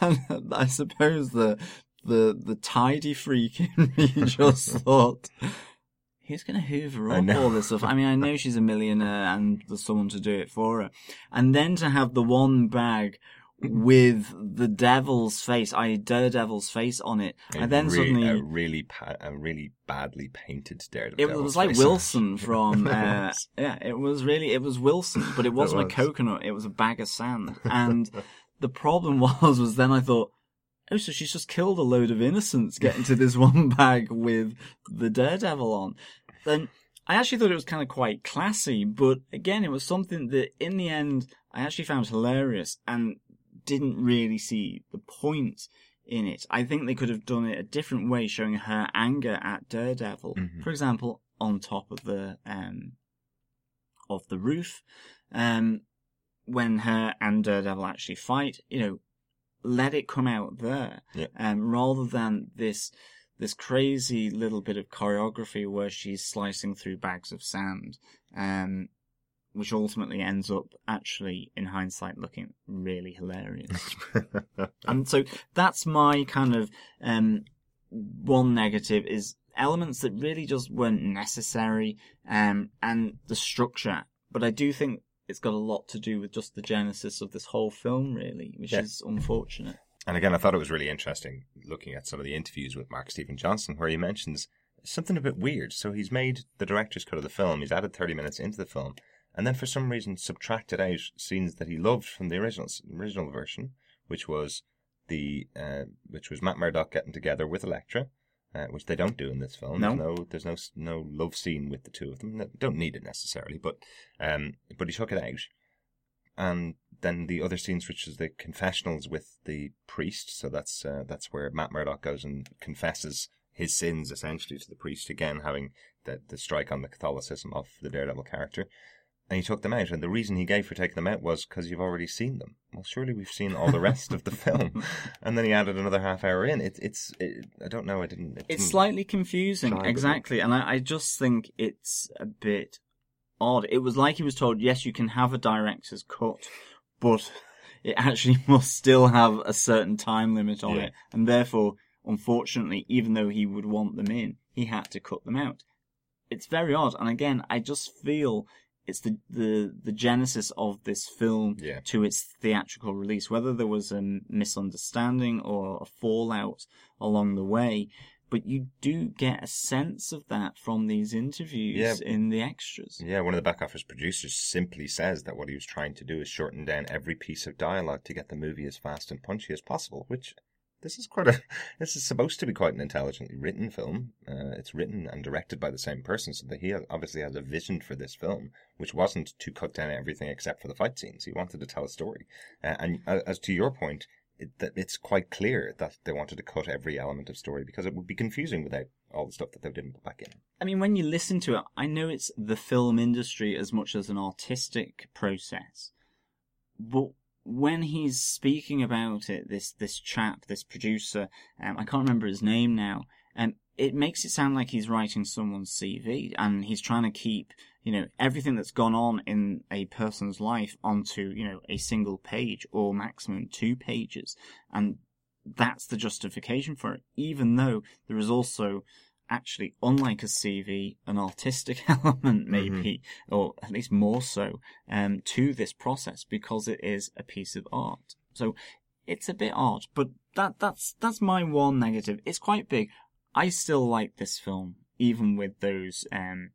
And I suppose the the the tidy freak in me just thought who's going to hoover up all this stuff? I mean, I know she's a millionaire and there's someone to do it for her. And then to have the one bag with the devil's face, I Daredevil's face on it. A and then suddenly a really pa- a really badly painted Daredevil. it was like. Wilson from uh, yeah, it was really it was Wilson, but it wasn't a was. coconut, it was a bag of sand. And the problem was was then I thought, oh, so she's just killed a load of innocents getting to this one bag with the Daredevil on. Then I actually thought it was kind of quite classy, but again, it was something that in the end I actually found hilarious and didn't really see the point in it. I think they could have done it a different way, showing her anger at Daredevil. Mhm. For example, on top of the um of the roof, um, when her and Daredevil actually fight, you know, let it come out there, Yeah. um, rather than this this crazy little bit of choreography where she's slicing through bags of sand, um, which ultimately ends up actually, in hindsight, looking really hilarious. And so that's my kind of um, one negative is elements that really just weren't necessary, um, and the structure. But I do think it's got a lot to do with just the genesis of this whole film, really, which Yeah. is unfortunate. And again, I thought it was really interesting looking at some of the interviews with Mark Steven Johnson, where he mentions something a bit weird. So he's made the director's cut of the film, he's added 30 minutes into the film, and then for some reason subtracted out scenes that he loved from the original original version, which was the uh, which was Matt Murdock getting together with Elektra, uh, which they don't do in this film. No. There's no, there's no no love scene with the two of them. No- Don't need it necessarily, but um, but he took it out and then the other scenes, which is the confessionals with the priest. So that's uh, that's where Matt Murdock goes and confesses his sins essentially to the priest again, having the the strike on the Catholicism of the Daredevil character. And he took them out, and the reason he gave for taking them out was because you've already seen them. Well, surely we've seen all the rest of the film, and then he added another half hour in. It, it's it, I don't know. I didn't. It It's didn't- slightly confusing, exactly, and I, I just think it's a bit odd. It was like he was told, yes, you can have a director's cut, but it actually must still have a certain time limit on Yeah. it, and therefore, unfortunately, even though he would want them in, he had to cut them out. It's very odd, and again, I just feel it's the the, the genesis of this film Yeah. to its theatrical release. Whether there was a misunderstanding or a fallout along the way, but you do get a sense of that from these interviews Yeah. in the extras. Yeah, one of the back office producers simply says that what he was trying to do is shorten down every piece of dialogue to get the movie as fast and punchy as possible, which this is quite a this is supposed to be quite an intelligently written film. Uh, it's written and directed by the same person, so that he obviously has a vision for this film, which wasn't to cut down everything except for the fight scenes. He wanted to tell a story, uh, and uh, as to your point, it, that it's quite clear that they wanted to cut every element of story because it would be confusing without all the stuff that they didn't put back in. I mean, when you listen to it, I know it's the film industry as much as an artistic process, but when he's speaking about it, this this chap, this producer, um, I can't remember his name now, um, it makes it sound like he's writing someone's CV and he's trying to keep, you know, everything that's gone on in a person's life onto, you know, a single page or maximum two pages, and that's the justification for it, even though there is also actually, unlike a CV, an artistic element maybe, or at least more so, um, to this process because it is a piece of art. So it's a bit odd, but that that's that's my one negative. It's quite big. I still like this film, even with those um,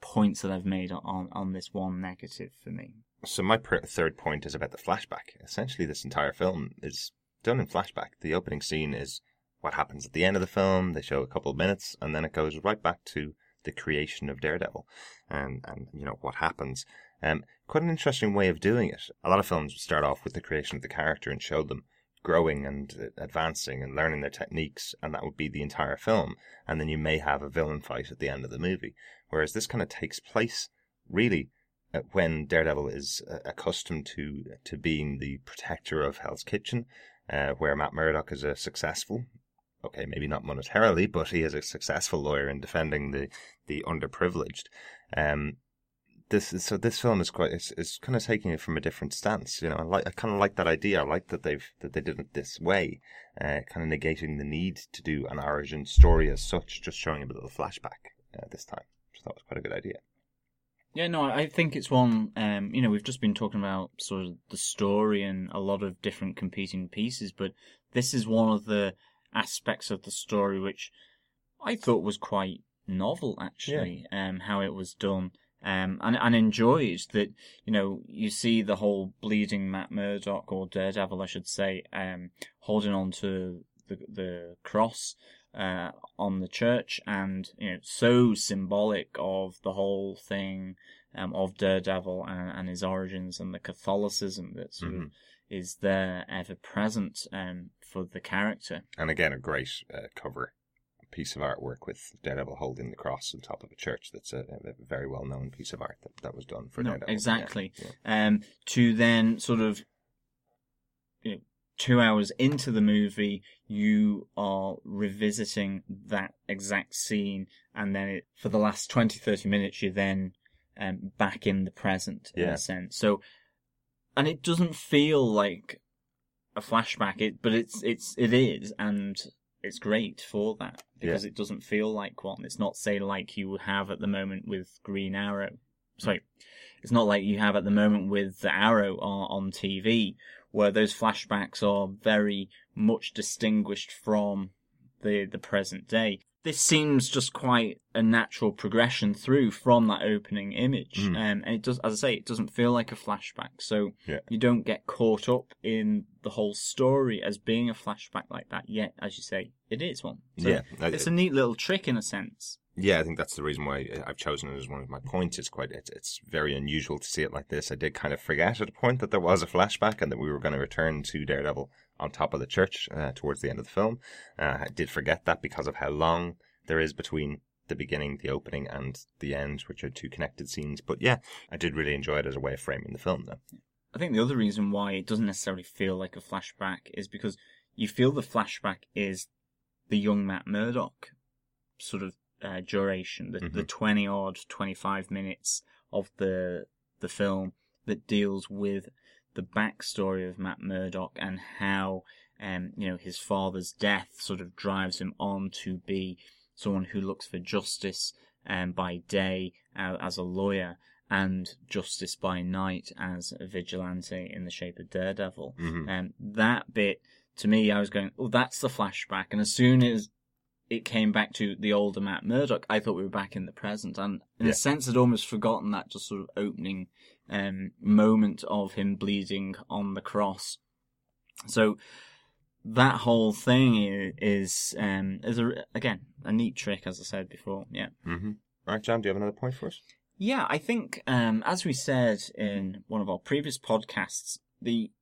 points that I've made on on this one negative for me. So my per- third point is about the flashback. Essentially, this entire film is done in flashback. The opening scene is what happens at the end of the film. They show a couple of minutes, and then it goes right back to the creation of Daredevil, and and you know what happens. Um, quite an interesting way of doing it. A lot of films start off with the creation of the character and show them growing and advancing and learning their techniques, and that would be the entire film. And then you may have a villain fight at the end of the movie. Whereas this kind of takes place really uh, when Daredevil is uh, accustomed to to being the protector of Hell's Kitchen, uh, where Matt Murdock is a successful, okay, maybe not monetarily, but he is a successful lawyer in defending the the underprivileged. Um, this is, so this film is quite it's kind of taking it from a different stance. You know, I like I kind of like that idea. I like that they've that they did it this way, uh, kind of negating the need to do an origin story as such, just showing a bit of flashback uh, this time. So that was quite a good idea. Yeah, no, I think it's one. Um, you know, we've just been talking about sort of the story and a lot of different competing pieces, but this is one of the aspects of the story which I thought was quite novel, actually. Um, how it was done, um, and and enjoyed that. You know, you see the whole bleeding Matt Murdock or Daredevil, I should say, um, holding on to the the cross uh, on the church, and you know, so symbolic of the whole thing um, of Daredevil and, and his origins and the Catholicism that sort Mm-hmm. of is there ever present um, for the character. And again, a great uh, cover piece of artwork with Daredevil holding the cross on top of a church. That's a, a very well known piece of art that, that was done for No, Daredevil. exactly. Yeah, yeah. Um, to then sort of, you know, two hours into the movie, you are revisiting that exact scene, and then it, for the last 20, 30 minutes, you're then um, back in the present in a sense. So, and it doesn't feel like a flashback, it, but it's it's it is, and it's great for that because it doesn't feel like one. It's not say like you have at the moment with Green Arrow. Sorry, it's not like you have at the moment with the Arrow on, on TV, where those flashbacks are very much distinguished from the the present day. This seems just quite a natural progression through from that opening image, Mm. um, and it does, as I say, it doesn't feel like a flashback. So Yeah. you don't get caught up in the whole story as being a flashback like that. Yet, as you say, it is one. So Yeah, it's a neat little trick in a sense. Yeah, I think that's the reason why I've chosen it as one of my points. It's quite, it's, it's very unusual to see it like this. I did kind of forget at a point that there was a flashback and that we were going to return to Daredevil on top of the church uh, towards the end of the film. Uh, I did forget that because of how long there is between the beginning, the opening, and the end, which are two connected scenes. But yeah, I did really enjoy it as a way of framing the film, though. I think the other reason why it doesn't necessarily feel like a flashback is because you feel the flashback is the young Matt Murdock sort of uh, duration, the, the Mhm. 20 odd, 25 minutes of the the film that deals with the backstory of Matt Murdock and how um, you know his father's death sort of drives him on to be someone who looks for justice um, by day uh, as a lawyer and justice by night as a vigilante in the shape of Daredevil. And that bit, to me, I was going, oh, that's the flashback. And as soon as it came back to the older Matt Murdock, I thought we were back in the present. And in Yeah. a sense, I'd almost forgotten that just sort of opening um, moment of him bleeding on the cross. So that whole thing is um, is a, again a neat trick, as I said before. Yeah. Mm-hmm. Right, John, do you have another point for us? Yeah, I think um, as we said in one of our previous podcasts, the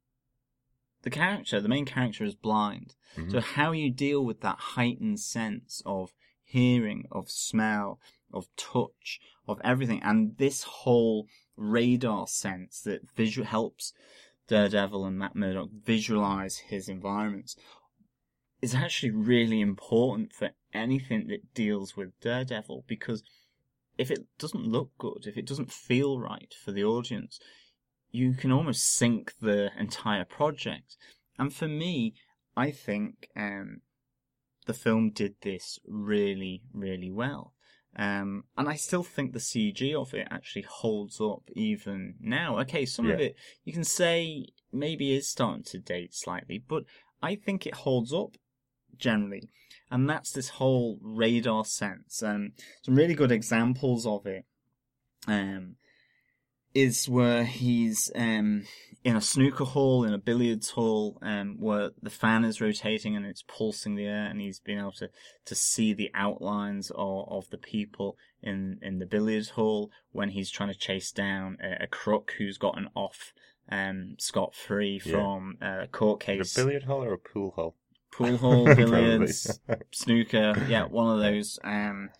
the character, the main character, is blind. Mhm. So how you deal with that heightened sense of hearing, of smell, of touch, of everything, and this whole radar sense that visual helps Daredevil and Matt Murdock visualize his environments is actually really important for anything that deals with Daredevil because if it doesn't look good, if it doesn't feel right for the audience, you can almost sink the entire project. And for me, I think um, the film did this really, really well. Um, and I still think the CG of it actually holds up even now. Okay, some of it you can say maybe is starting to date slightly, but I think it holds up generally. And that's this whole radar sense. Um, some really good examples of it um, is where he's um, in a snooker hall, in a billiards hall, um, where the fan is rotating and it's pulsing the air, and he's been able to, to see the outlines of, of the people in, in the billiards hall when he's trying to chase down a, a crook who's gotten off um, scot free Yeah. from a court case. a billiard hall or a pool hall? pool hall, billiards, snooker. Yeah, one of those. Um,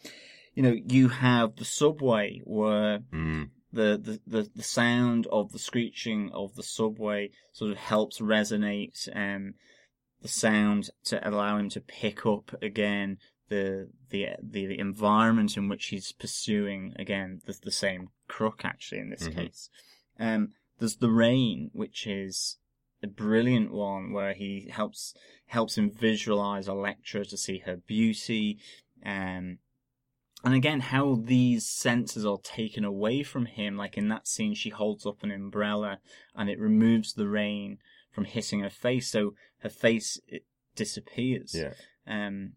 you know, you have the subway where Mm. The, the, the, the sound of the screeching of the subway sort of helps resonate um, the sound to allow him to pick up again the the the environment in which he's pursuing again the, the same crook actually in this Mhm. case. Um, there's the rain, which is a brilliant one where he helps helps him visualize Elektra to see her beauty, um, and again how these senses are taken away from him. Like in that scene, she holds up an umbrella and it removes the rain from hitting her face, so her face it disappears. Yeah. Um,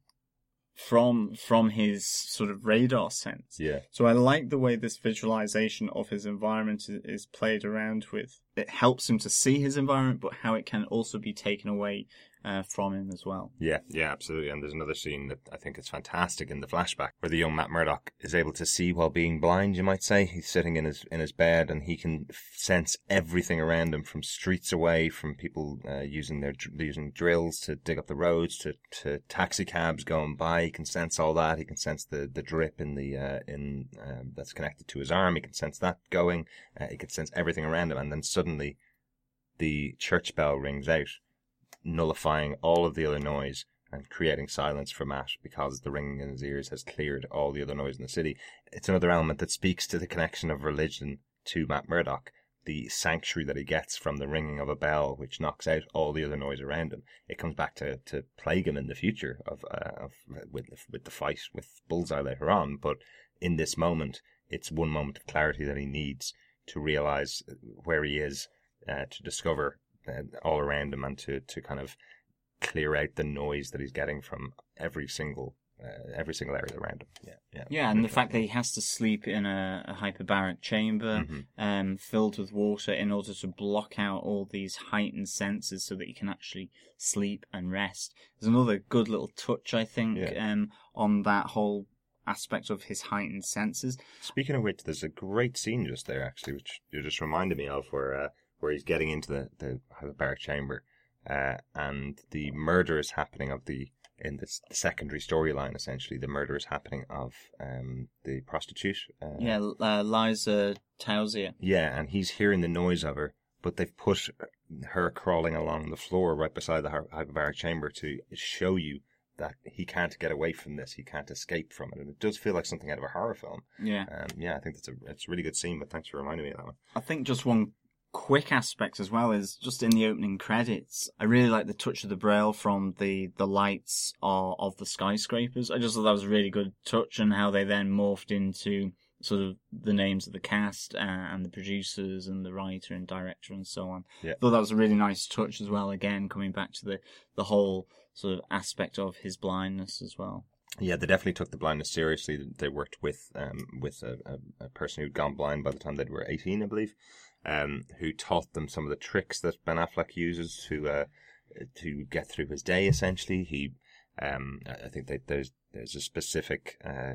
from from his sort of radar sense. Yeah. So I like the way this visualization of his environment is, is played around with. It helps him to see his environment, but how it can also be taken away uh, from him as well. Yeah, yeah, absolutely. And there's another scene that I think is fantastic in the flashback where the young Matt Murdock is able to see while being blind, you might say. He's sitting in his in his bed and he can sense everything around him from streets away, from people uh, using their using drills to dig up the roads to, to taxi cabs going by. He can sense all that. He can sense the, the drip in the uh, in um, that's connected to his arm. He can sense that going. Uh, he can sense everything around him, and then suddenly the church bell rings out nullifying all of the other noise and creating silence for Matt because the ringing in his ears has cleared all the other noise in the city. It's another element that speaks to the connection of religion to Matt Murdock, the sanctuary that he gets from the ringing of a bell, which knocks out all the other noise around him. It comes back to, to plague him in the future of, uh, of with with the fight with Bullseye later on, but in this moment, it's one moment of clarity that he needs to realize where he is, uh, to discover all around him and to, to kind of clear out the noise that he's getting from every single uh, every single area around him. Yeah, yeah. Yeah, and the fact that he has to sleep in a, a hyperbaric chamber Mhm. um, filled with water in order to block out all these heightened senses so that he can actually sleep and rest. There's another good little touch, I think, Yeah. um, on that whole aspect of his heightened senses. Speaking of which, there's a great scene just there actually, which you just reminded me of, where uh, where he's getting into the the hyperbaric chamber, uh, and the murder is happening of the in this, the secondary storyline. Essentially, the murder is happening of um, the prostitute. Uh, Yeah, uh, Liza Tausia. Yeah, and he's hearing the noise of her, but they've put her crawling along the floor right beside the hy- hyperbaric chamber to show you that he can't get away from this. He can't escape from it, and it does feel like something out of a horror film. Yeah. Um, yeah, I think that's a it's a really good scene. But thanks for reminding me of that one. I think just one quick aspect as well is just in the opening credits. I really like the touch of the braille from the the lights of, of the skyscrapers. I just thought that was a really good touch, and how they then morphed into sort of the names of the cast uh, and the producers and the writer and director and so on. Yeah. thought that was a really nice touch as well. Again, coming back to the the whole sort of aspect of his blindness as well. Yeah, they definitely took the blindness seriously. They worked with um with a, a, a person who'd gone blind by the time they were eighteen, I believe, um, who taught them some of the tricks that Ben Affleck uses to uh to get through his day. Essentially, he um I think that there's there's a specific uh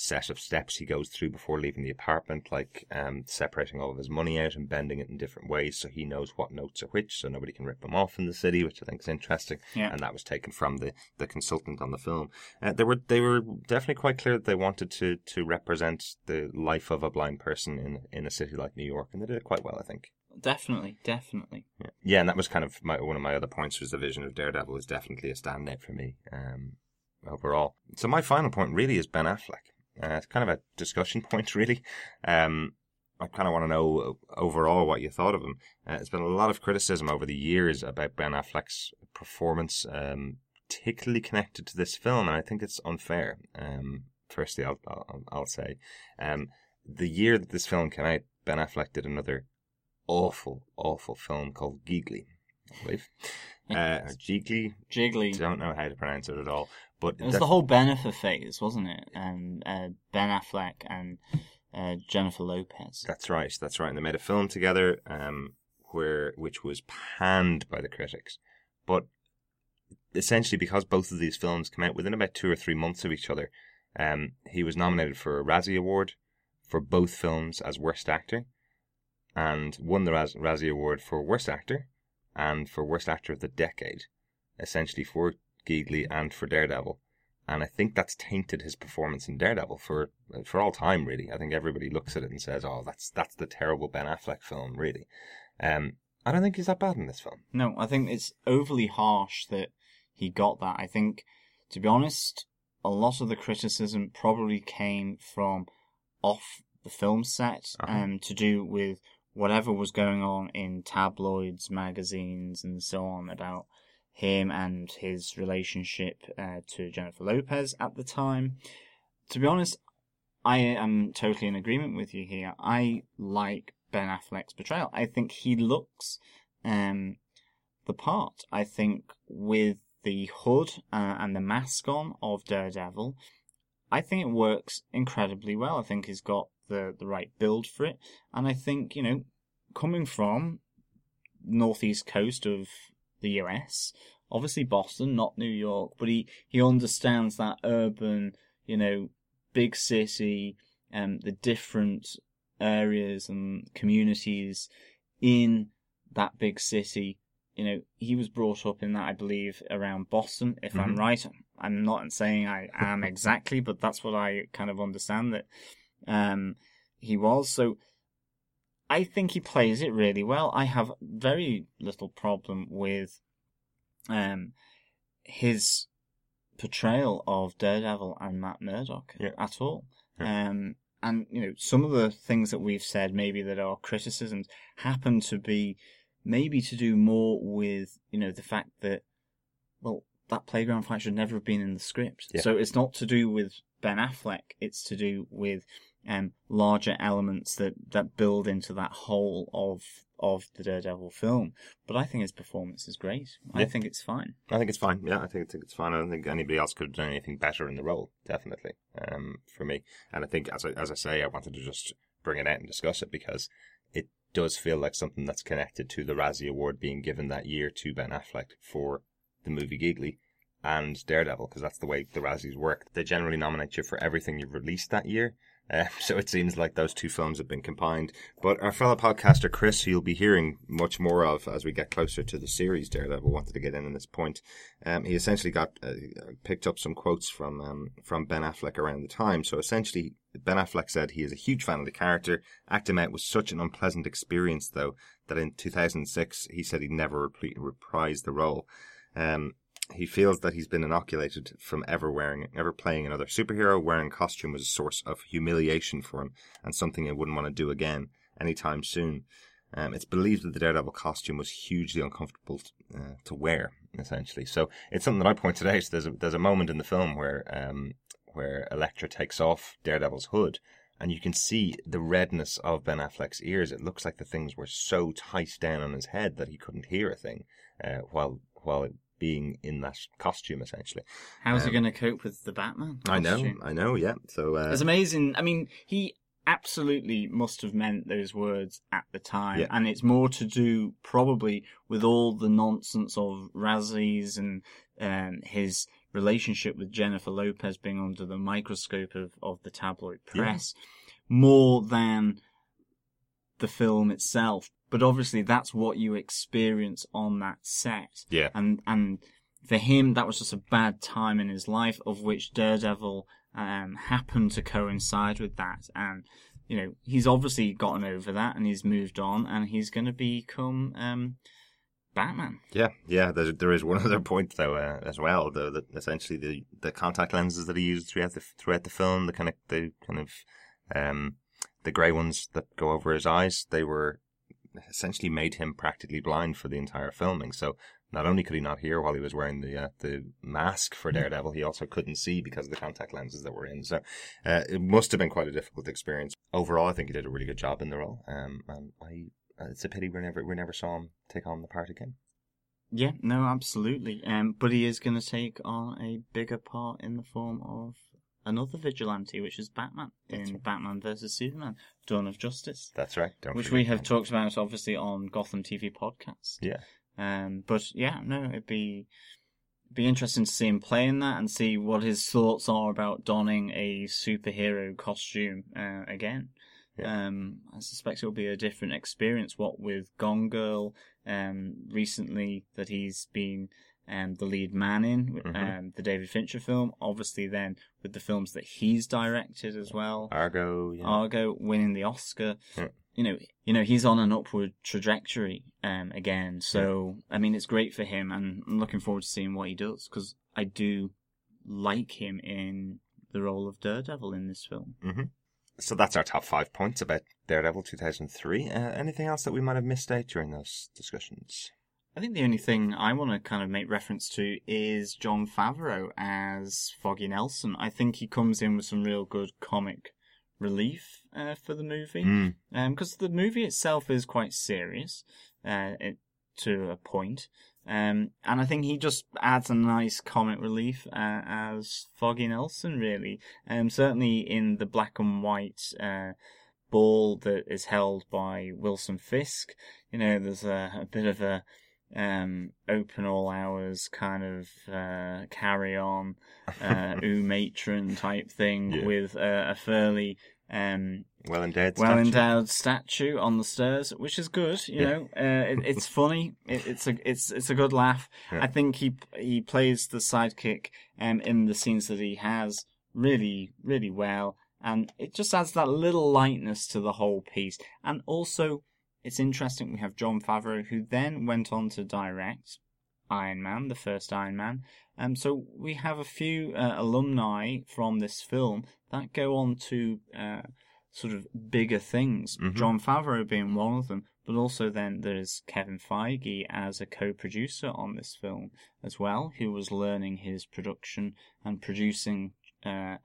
set of steps he goes through before leaving the apartment, like um separating all of his money out and bending it in different ways so he knows what notes are which, so nobody can rip him off in the city, which I think is interesting. Yeah. And that was taken from the the consultant on the film. Uh, they were they were definitely quite clear that they wanted to to represent the life of a blind person in in a city like New York, and they did it quite well, I think. Definitely, definitely. Yeah, yeah and that was kind of my, one of my other points was the vision of Daredevil is definitely a standout for me um, overall. So my final point really is Ben Affleck. Uh, it's kind of a discussion point, really. Um, I kind of want to know overall what you thought of him. Uh, there's been a lot of criticism over the years about Ben Affleck's performance, um, particularly connected to this film, and I think it's unfair. Um, firstly, I'll, I'll, I'll say, um, the year that this film came out, Ben Affleck did another awful, awful film called Geekly, I believe. Uh, Geekly, Jiggly. don't know how to pronounce it at all. But It was the whole Bennifer phase, wasn't it? Um, uh, Ben Affleck and uh, Jennifer Lopez. That's right. That's right. And they made a film together, um, where which was panned by the critics, but essentially because both of these films came out within about two or three months of each other, um, he was nominated for a Razzie Award for both films as worst actor, and won the Raz- Razzie Award for Worst Actor and for Worst Actor of the Decade, essentially for Geegly and for Daredevil. And I think that's tainted his performance in Daredevil for for all time. Really, I think everybody looks at it and says, "Oh, that's that's the terrible Ben Affleck film." Really, um, I don't think he's that bad in this film. No, I think it's overly harsh that he got that. I think, to be honest, a lot of the criticism probably came from off the film set Uh-huh. um, to do with whatever was going on in tabloids, magazines, and so on about him and his relationship uh, to Jennifer Lopez at the time. To be honest, I am totally in agreement with you here. I like Ben Affleck's portrayal. I think he looks um, the part. I think with the hood uh, and the mask on of Daredevil, I think it works incredibly well. I think he's got the, the right build for it. And I think, you know, coming from northeast coast of the US, obviously Boston, not New York, but he, he understands that urban, you know, big city, um, the different areas and communities in that big city. You know, he was brought up in that, I believe, around Boston, if I'm Mhm. right. I'm not saying I am exactly, but that's what I kind of understand that um, he was. So I think he plays it really well. I have very little problem with um, his portrayal of Daredevil and Matt Murdock Yeah. at all. Yeah. Um, and you know, some of the things that we've said, maybe that are criticisms, happen to be maybe to do more with you know the fact that well that playground fight should never have been in the script. Yeah. So it's not to do with Ben Affleck. It's to do with um, larger elements that, that build into that whole of of the Daredevil film. But I think his performance is great. I think it's fine. I think it's fine. Yeah, I think, I think it's fine. I don't think anybody else could have done anything better in the role. Definitely, um, for me. And I think, as I, as I say, I wanted to just bring it out and discuss it because it does feel like something that's connected to the Razzie Award being given that year to Ben Affleck for the movie Giggly and Daredevil, because that's the way the Razzies work. They generally nominate you for everything you've released that year. Uh, so it seems like those two films have been combined. But our fellow podcaster Chris, who you'll be hearing much more of as we get closer to the series Daredevil, wanted to get in on this point. Um, he essentially got uh, picked up some quotes from um, from Ben Affleck around the time. So essentially, Ben Affleck said he is a huge fan of the character. Acting out was such an unpleasant experience, though, that in 2006 he said he'd never repri- reprise the role. Um, he feels that he's been inoculated from ever wearing, ever playing another superhero. Wearing costume was a source of humiliation for him and something he wouldn't want to do again anytime soon. Um, it's believed that the Daredevil costume was hugely uncomfortable uh, to wear, essentially. So it's something that I pointed out. There's a, there's a moment in the film where um, where Elektra takes off Daredevil's hood, and you can see the redness of Ben Affleck's ears. It looks like the things were so tight down on his head that he couldn't hear a thing uh, while while being in that costume, essentially. How's he Um, going to cope with the Batman? I know. I know, yeah. So uh, It's amazing. I mean, he absolutely must have meant those words at the time, Yeah. and it's more to do probably with all the nonsense of Razzies and um, his relationship with Jennifer Lopez being under the microscope of, of the tabloid Yeah. press, more than the film itself. But obviously, that's what you experience on that set yeah, and and for him that was just a bad time in his life of which daredevil um happened to coincide with that and you know he's obviously gotten over that and he's moved on and he's going to become um batman Yeah, yeah. There, there is one other point though uh, as well. The, the essentially the, the contact lenses that he used throughout the throughout the film, the kind of the kind of um, the grey ones that go over his eyes, they were essentially made him practically blind for the entire filming. So not only could he not hear while he was wearing the uh, the mask for Daredevil, he also couldn't see because of the contact lenses that were in. So uh, it must have been quite a difficult experience. Overall, I think he did a really good job in the role. Um, and I, uh, it's a pity we never we never saw him take on the part again. yeah no absolutely um but he is going to take on a bigger part in the form of another vigilante which is batman That's in right. batman versus superman dawn of justice That's right. Don't which we have that. talked about obviously on gotham tv podcast Yeah. Um, but yeah, no, it'd be be interesting to see him play in that and see what his thoughts are about donning a superhero costume uh, again. Um, I suspect it'll be a different experience. What with Gone Girl, um, recently that he's been um, the lead man in Mhm. um, the David Fincher film. Obviously, then with the films that he's directed as well. Argo, yeah. Argo winning the Oscar. Yeah. You know, you know he's on an upward trajectory um, again. So I mean, it's great for him, and I'm looking forward to seeing what he does because I do like him in the role of Daredevil in this film. So that's our top five points about Daredevil 2003. Uh, anything else that we might have missed out during those discussions? I think the only thing I want to kind of make reference to is Jon Favreau as Foggy Nelson. I think he comes in with some real good comic relief uh, for the movie. Mm. because the movie itself is quite serious uh, it, to a point. Um, and I think he just adds a nice comic relief uh, as Foggy Nelson, really. Um, certainly in the black and white uh, ball that is held by Wilson Fisk, you know, there's a, a bit of a um, open all hours kind of uh, carry on, uh, ooh matron type thing Yeah. with uh, a fairly um, Well endowed. well statue. endowed statue on the stairs, which is good. You Yeah. know, uh, it, it's funny. It, it's a it's it's a good laugh. Yeah. I think he he plays the sidekick um, in the scenes that he has really really well, and it just adds that little lightness to the whole piece. And also, it's interesting we have Jon Favreau, who then went on to direct Iron Man, the first Iron Man. Um, so we have a few uh, alumni from this film that go on to uh, sort of bigger things. Mhm. Jon Favreau being one of them, but also then there's Kevin Feige as a co-producer on this film as well, who was learning his production and producing uh,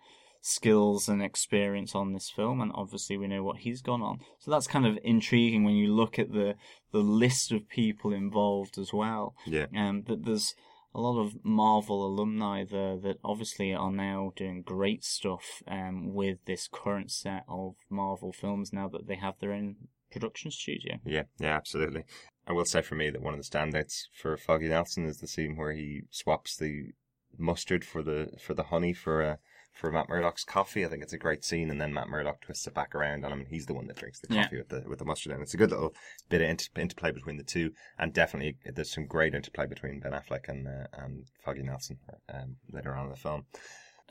skills and experience on this film, and obviously we know what he's gone on. So that's kind of intriguing when you look at the the list of people involved as well. Yeah. Um, that there's a lot of Marvel alumni there that obviously are now doing great stuff um, with this current set of Marvel films now that they have their own production studio. Yeah, yeah, absolutely. I will say for me that one of the standouts for Foggy Nelson is the scene where he swaps the mustard for the for the honey for uh, for Matt Murdock's coffee. I think it's a great scene, and then Matt Murdock twists it back around on him, and he's the one that drinks the Yeah. coffee with the with the mustard. And it's a good little bit of inter- interplay between the two, and definitely there's some great interplay between Ben Affleck and uh, and Foggy Nelson um, later on in the film.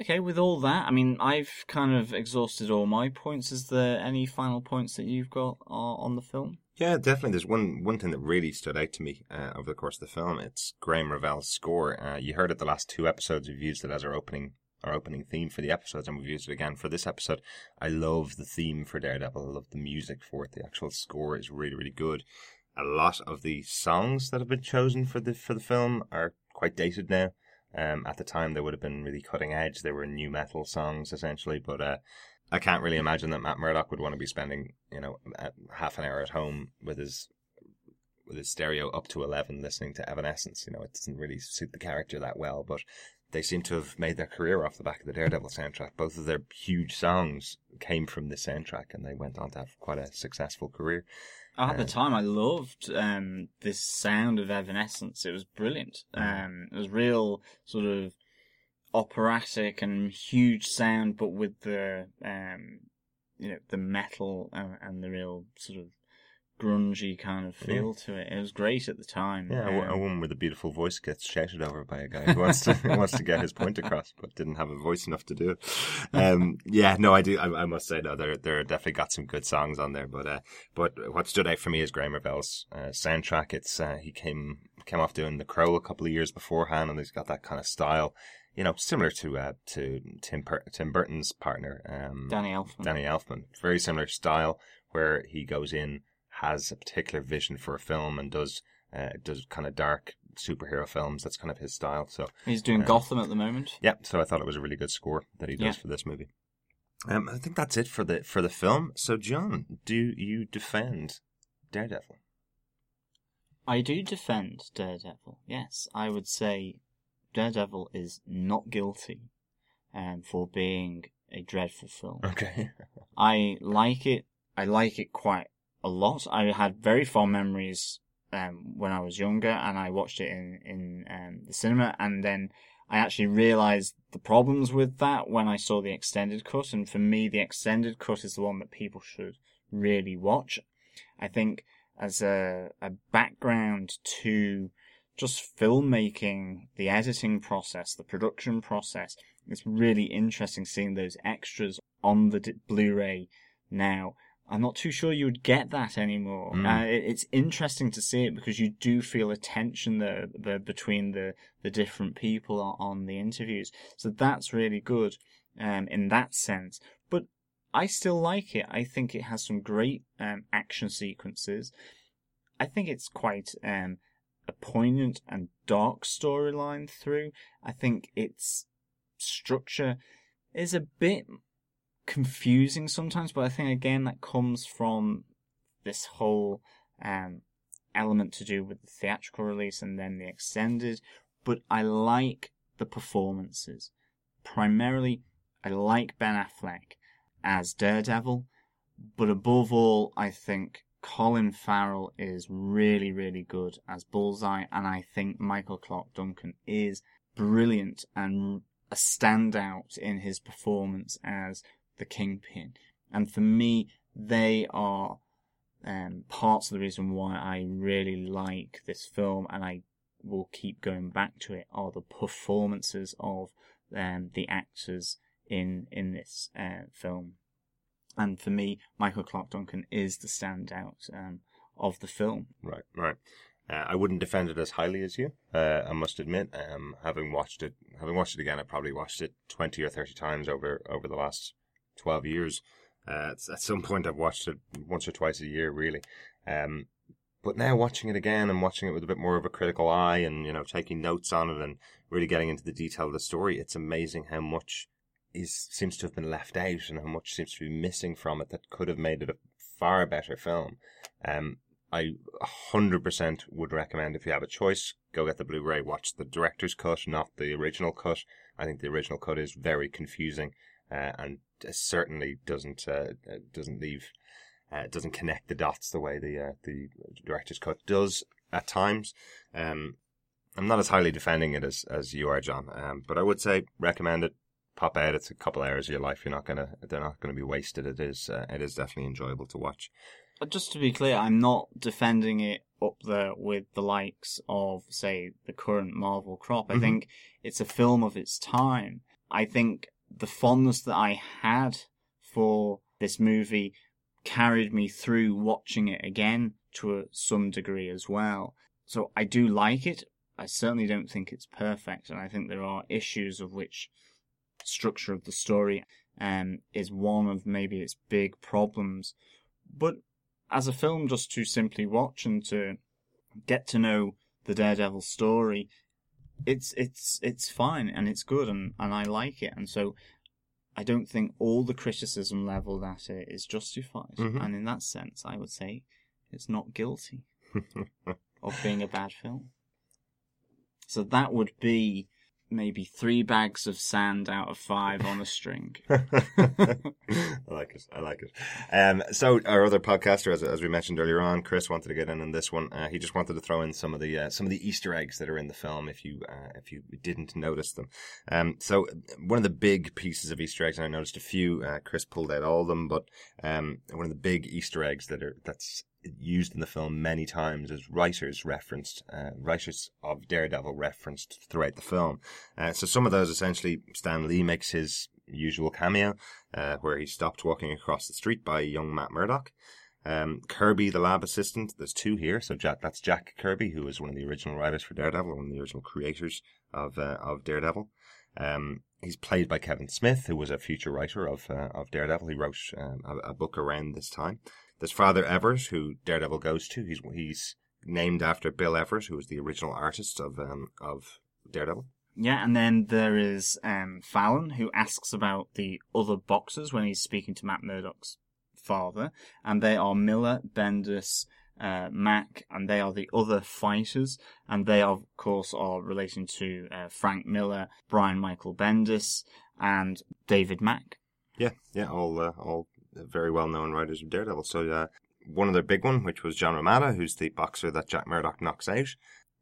Okay, with all that, I mean, I've kind of exhausted all my points. Is there any final points that you've got uh, on the film? Yeah, definitely. There's one one thing that really stood out to me uh, over the course of the film. It's Graeme Revell's score. Uh, you heard it the last two episodes. We've used it as our opening our opening theme for the episodes, and we've used it again for this episode. I love the theme for Daredevil. I love the music for it. The actual score is really really good. A lot of the songs that have been chosen for the for the film are quite dated now. Um, at the time, they would have been really cutting edge. They were new metal songs essentially, but uh, I can't really imagine that Matt Murdock would want to be spending, you know, half an hour at home with his with his stereo up to eleven, listening to Evanescence. You know, it doesn't really suit the character that well. But they seem to have made their career off the back of the Daredevil soundtrack. Both of their huge songs came from the soundtrack, and they went on to have quite a successful career. At the Um, time, I loved um, this sound of Evanescence. It was brilliant. Mm. Um, it was real sort of operatic and huge sound, but with the um, you know the metal and, and the real sort of grungy kind of feel to it. It was great at the time. Yeah, a a Um, woman with a beautiful voice gets shouted over by a guy who wants to wants to get his point across, but didn't have a voice enough to do it. Um, yeah, no, I do. I, I must say, no, there there definitely got some good songs on there. But uh, but what stood out for me is Graeme Revell's uh, soundtrack. It's uh, he came came off doing The Crow a couple of years beforehand, and he's got that kind of style, you know, similar to uh, to Tim per- Tim Burton's partner, um, Danny Elfman. Danny Elfman. Very similar style where he goes in, has a particular vision for a film, and does uh, does kind of dark superhero films. That's kind of his style. So He's doing Uh, Gotham at the moment. yeah, so I thought it was a really good score that he does Yeah. for this movie. Um, I think that's it for the for the film. So, John, do you defend Daredevil? I do defend Daredevil. Yes, I would say Daredevil is not guilty um, for being a dreadful film. Okay. I like it. I like it quite a lot. I had very fond memories um, when I was younger, and I watched it in in um, the cinema, and then I actually realised the problems with that when I saw the extended cut. And for me, the extended cut is the one that people should really watch. I think as a, a background to just filmmaking, the editing process, the production process, it's really interesting seeing those extras on the d- Blu-ray now. I'm not too sure you would get that anymore. Mm. Uh, it, it's interesting to see it because you do feel a tension there, there between the, the different people on, on the interviews. So that's really good um, in that sense. But I still like it. I think it has some great um, action sequences. I think it's quite um, a poignant and dark storyline through. I think its structure is a bit confusing sometimes, but I think again that comes from this whole um, element to do with the theatrical release and then the extended. But I like the performances. Primarily, I like Ben Affleck as Daredevil, but above all, I think Colin Farrell is really, really good as Bullseye, and I think Michael Clarke Duncan is brilliant and a standout in his performance as the Kingpin. And for me, they are um, parts of the reason why I really like this film, and I will keep going back to it, are the performances of um, the actors in in this uh, film. And for me, Michael Clarke Duncan is the standout um, of the film. Right, right. Uh, I wouldn't defend it as highly as you. Uh, I must admit, um, having watched it, having watched it again, I probably watched it twenty or thirty times over over the last twelve years. Uh, at some point, I've watched it once or twice a year, really. Um, but now watching it again and watching it with a bit more of a critical eye, and you know, taking notes on it and really getting into the detail of the story, it's amazing how much is seems to have been left out and how much seems to be missing from it that could have made it a far better film. Um, I 100% would recommend if you have a choice, go get the Blu-ray, watch the director's cut, not the original cut. I think the original cut is very confusing uh, and certainly doesn't uh, uh, doesn't leave uh, doesn't connect the dots the way the uh, the director's cut does at times. Um, I'm not as highly defending it as, as you are, John, um, but I would say recommend it. Pop out. It's a couple hours of your life. You're not gonna. They're not gonna be wasted. It is. Uh, it is definitely enjoyable to watch. But just to be clear, I'm not defending it up there with the likes of, say, the current Marvel crop. I Mhm. think it's a film of its time. I think the fondness that I had for this movie carried me through watching it again to a, some degree as well. So I do like it. I certainly don't think it's perfect, and I think there are issues of which structure of the story um, is one of maybe its big problems. But as a film, just to simply watch and to get to know the Daredevil story, it's it's it's fine and it's good and, and I like it. And so I don't think all the criticism leveled at it is justified. Mhm. And in that sense, I would say it's not guilty of being a bad film. So that would be maybe three bags of sand out of five on a string. I like it. I like it. Um, so our other podcaster, as, as we mentioned earlier on, Chris wanted to get in on this one. Uh, he just wanted to throw in some of the uh, some of the Easter eggs that are in the film. If you uh, if you didn't notice them, um, so one of the big pieces of Easter eggs, and I noticed a few. Uh, Chris pulled out all of them, but um, one of the big Easter eggs that are that's used in the film many times as writers referenced, uh, writers of Daredevil referenced throughout the film. Uh, so some of those essentially, Stan Lee makes his usual cameo, uh, where he stopped walking across the street by young Matt Murdock. Um, Kirby, the lab assistant, there's two here. So Jack, that's Jack Kirby, who was one of the original writers for Daredevil, one of the original creators of uh, of Daredevil. Um, he's played by Kevin Smith, who was a future writer of uh, of Daredevil. He wrote um, a, a book around this time. There's Father Evers, who Daredevil goes to. He's he's named after Bill Evers, who was the original artist of um, of Daredevil. Yeah, and then there is um, Fallon, who asks about the other boxers when he's speaking to Matt Murdock's father, and they are Miller, Bendis, uh, Mac, and they are the other fighters, and they of course are relating to uh, Frank Miller, Brian Michael Bendis, and David Mack. Yeah, yeah, all uh, all very well known writers of Daredevil. So uh, one other big one, which was John Romita, who's the boxer that Jack Murdock knocks out.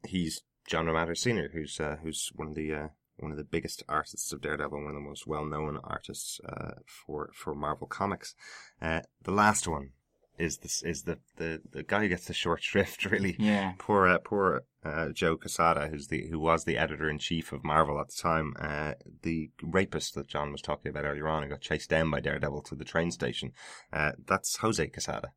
He's John Romita Senior, who's uh, who's one of the uh, one of the biggest artists of Daredevil, one of the most well known artists uh, for for Marvel Comics. Uh, the last one, is this is the, the the guy who gets the short shrift. Really, Yeah. Poor uh, poor uh, Joe Quesada, who's the who was the editor in chief of Marvel at the time. Uh, the rapist that John was talking about earlier on, who got chased down by Daredevil to the train station. Uh, that's Jose Quesada.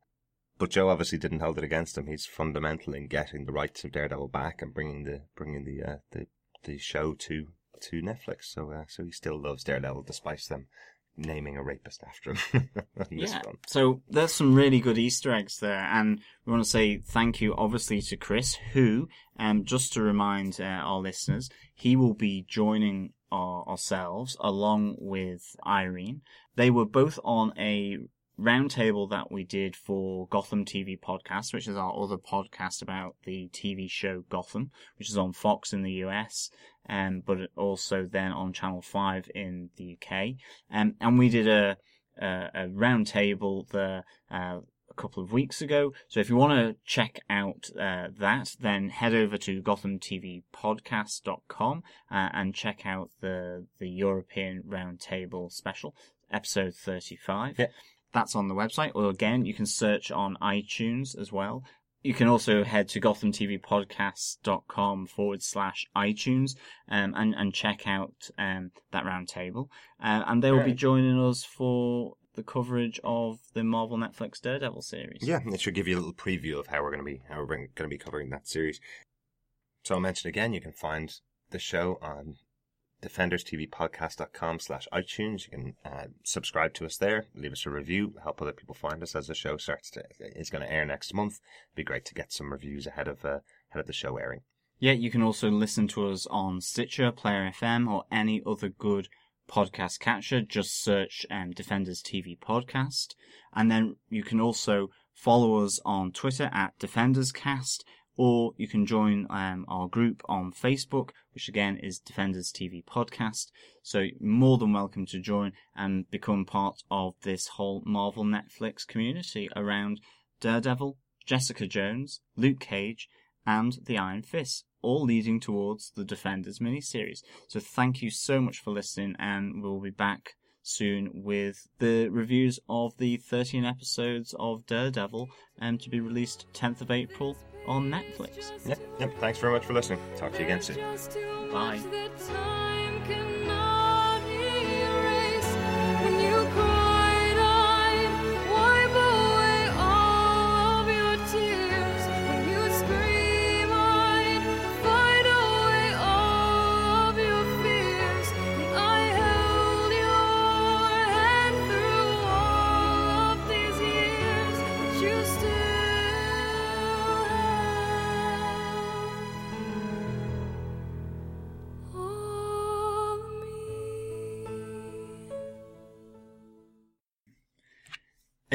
But Joe obviously didn't hold it against him. He's fundamental in getting the rights of Daredevil back and bringing the bringing the uh, the the show to to Netflix. So uh, so he still loves Daredevil despite them naming a rapist after him. Yeah. one. So there's some really good Easter eggs there, and we want to say thank you, obviously, to Chris, who, um, just to remind uh, our listeners, he will be joining our, ourselves along with Irene. They were both on a roundtable that we did for Gotham TV podcast, which is our other podcast about the TV show Gotham, which is on Fox in the US, um, but also then on Channel Five in the UK. Um, and we did a a, a round table there uh, a couple of weeks ago. So if you want to check out uh, that, then head over to GothamTVPodcast.com uh, and check out the the European Roundtable special, episode thirty five. Yeah. That's on the website, or again, you can search on iTunes as well. You can also head to GothamTVPodcast.com forward slash iTunes um, and, and check out um, that roundtable. Uh, and they will be joining us for the coverage of the Marvel Netflix Daredevil series. Yeah, it should give you a little preview of how we're going to be how we're going to be covering that series. So I'll mention again, you can find the show on defenderstvpodcast.com slash iTunes. You can uh, subscribe to us there, leave us a review, help other people find us as the show starts to is going to air next month. It'd be great to get some reviews ahead of uh, ahead of the show airing. Yeah, you can also listen to us on Stitcher, Player FM, or any other good podcast catcher. Just search um, Defenders TV Podcast. And then you can also follow us on Twitter at DefendersCast, or you can join um, our group on Facebook, which again is Defenders TV Podcast. So more than welcome to join and become part of this whole Marvel Netflix community around Daredevil, Jessica Jones, Luke Cage, and the Iron Fist, all leading towards the Defenders miniseries. So thank you so much for listening, and we'll be back soon with the reviews of the 13 episodes of Daredevil um, to be released 10th of April on Netflix. Yep, yep. Thanks very much for listening. Talk to you again soon. Bye.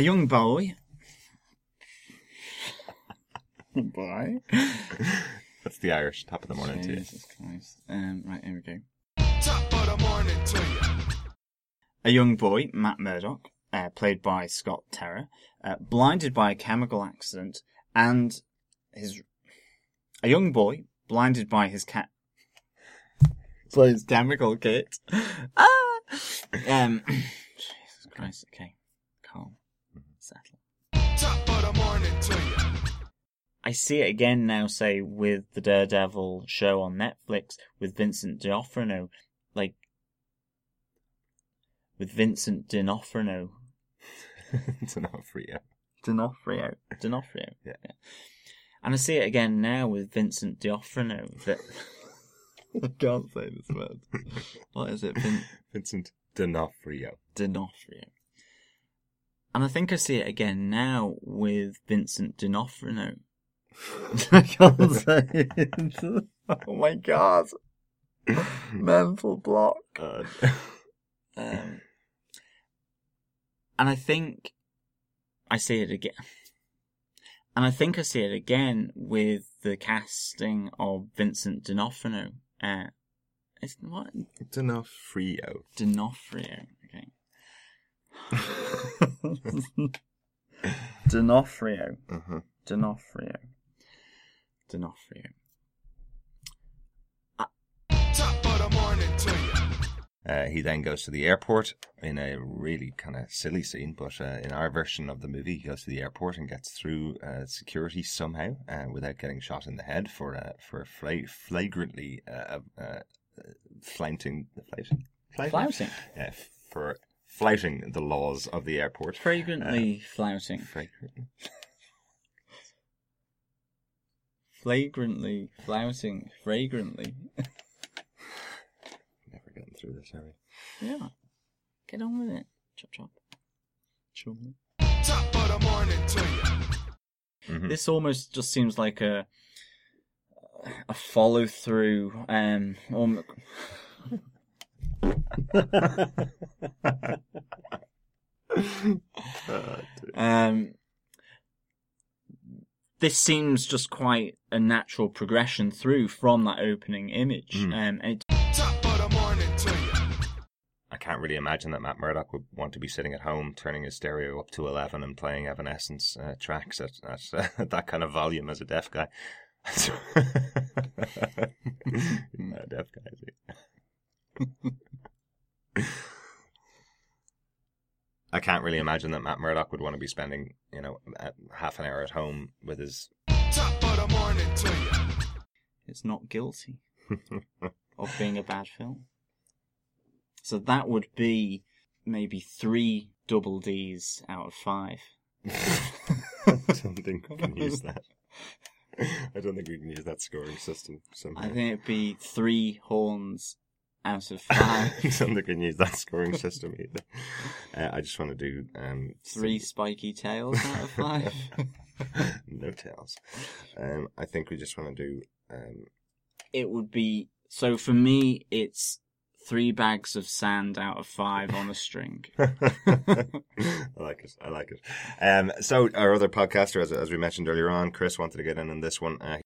A young boy. boy. That's the Irish top of the morning to you. Jesus Christ. Um, right, here we go. Top of the morning to you. A young boy, Matt Murdock, uh, played by Scott Terra, uh, blinded by a chemical accident, and his a young boy blinded by his cat by his chemical kit. ah! Um, Jesus Christ. Okay, calm, settle. Top of morning to you. I see it again now, say, with the Daredevil show on Netflix with Vincent D'Onofrio, like with Vincent D'Onofrio, it's enough for you. D'Onofrio, D'Onofrio, Yeah. And I see it again now with Vincent D'Onofrio that I can't say this word. What is it, Vin- Vincent D'Onofrio. D'Onofrio? And I think I see it again now with Vincent D'Onofrio. I can't say it. Oh my god. Mental block. God. Um, and I think I see it again. And I think I see it again with the casting of Vincent D'Onofrio. Uh, it's what D'Onofrio. D'Onofrio. Okay. D'Onofrio. Uh-huh. D'Onofrio. D'Onofrio. Top of the morning to you. Uh, he then goes to the airport in a really kind of silly scene, but uh, in our version of the movie, he goes to the airport and gets through uh, security somehow uh, without getting shot in the head for uh, for fla- flagrantly uh, uh, flaunting, flouting, Flouting. Yeah, for flouting the laws of the airport. Fragrantly flouting. Fragrantly. Flagrantly flouting. Fragrantly. Never getting through this, are we? Yeah. Get on with it. Chop chop. Chop. Top of the morning to you. Mhm. This almost just seems like a a follow through. Um. Um, um. This seems just quite a natural progression through from that opening image. Mm. Um, and it Top of the morning to you. I can't really imagine that Matt Murdock would want to be sitting at home, turning his stereo up to 11 and playing Evanescence uh, tracks at, at uh, that kind of volume as a deaf guy. Not a deaf guy, is he? I can't really imagine that Matt Murdock would want to be spending, you know, half an hour at home with his. Top of the morning to you. it's not guilty of being a bad film. So that would be maybe three double D's out of five. I don't think we can use that. I don't think we can use that scoring system somehow. I think it'd be three horns out of five. think we can use that scoring system either. Uh, I just want to do um, three spiky tails out of five. no tails. Um, I think we just want to do. Um, it would be so for me. It's three bags of sand out of five on a string. I like it. I like it. Um, so our other podcaster, as, as we mentioned earlier on, Chris wanted to get in on this one. Uh,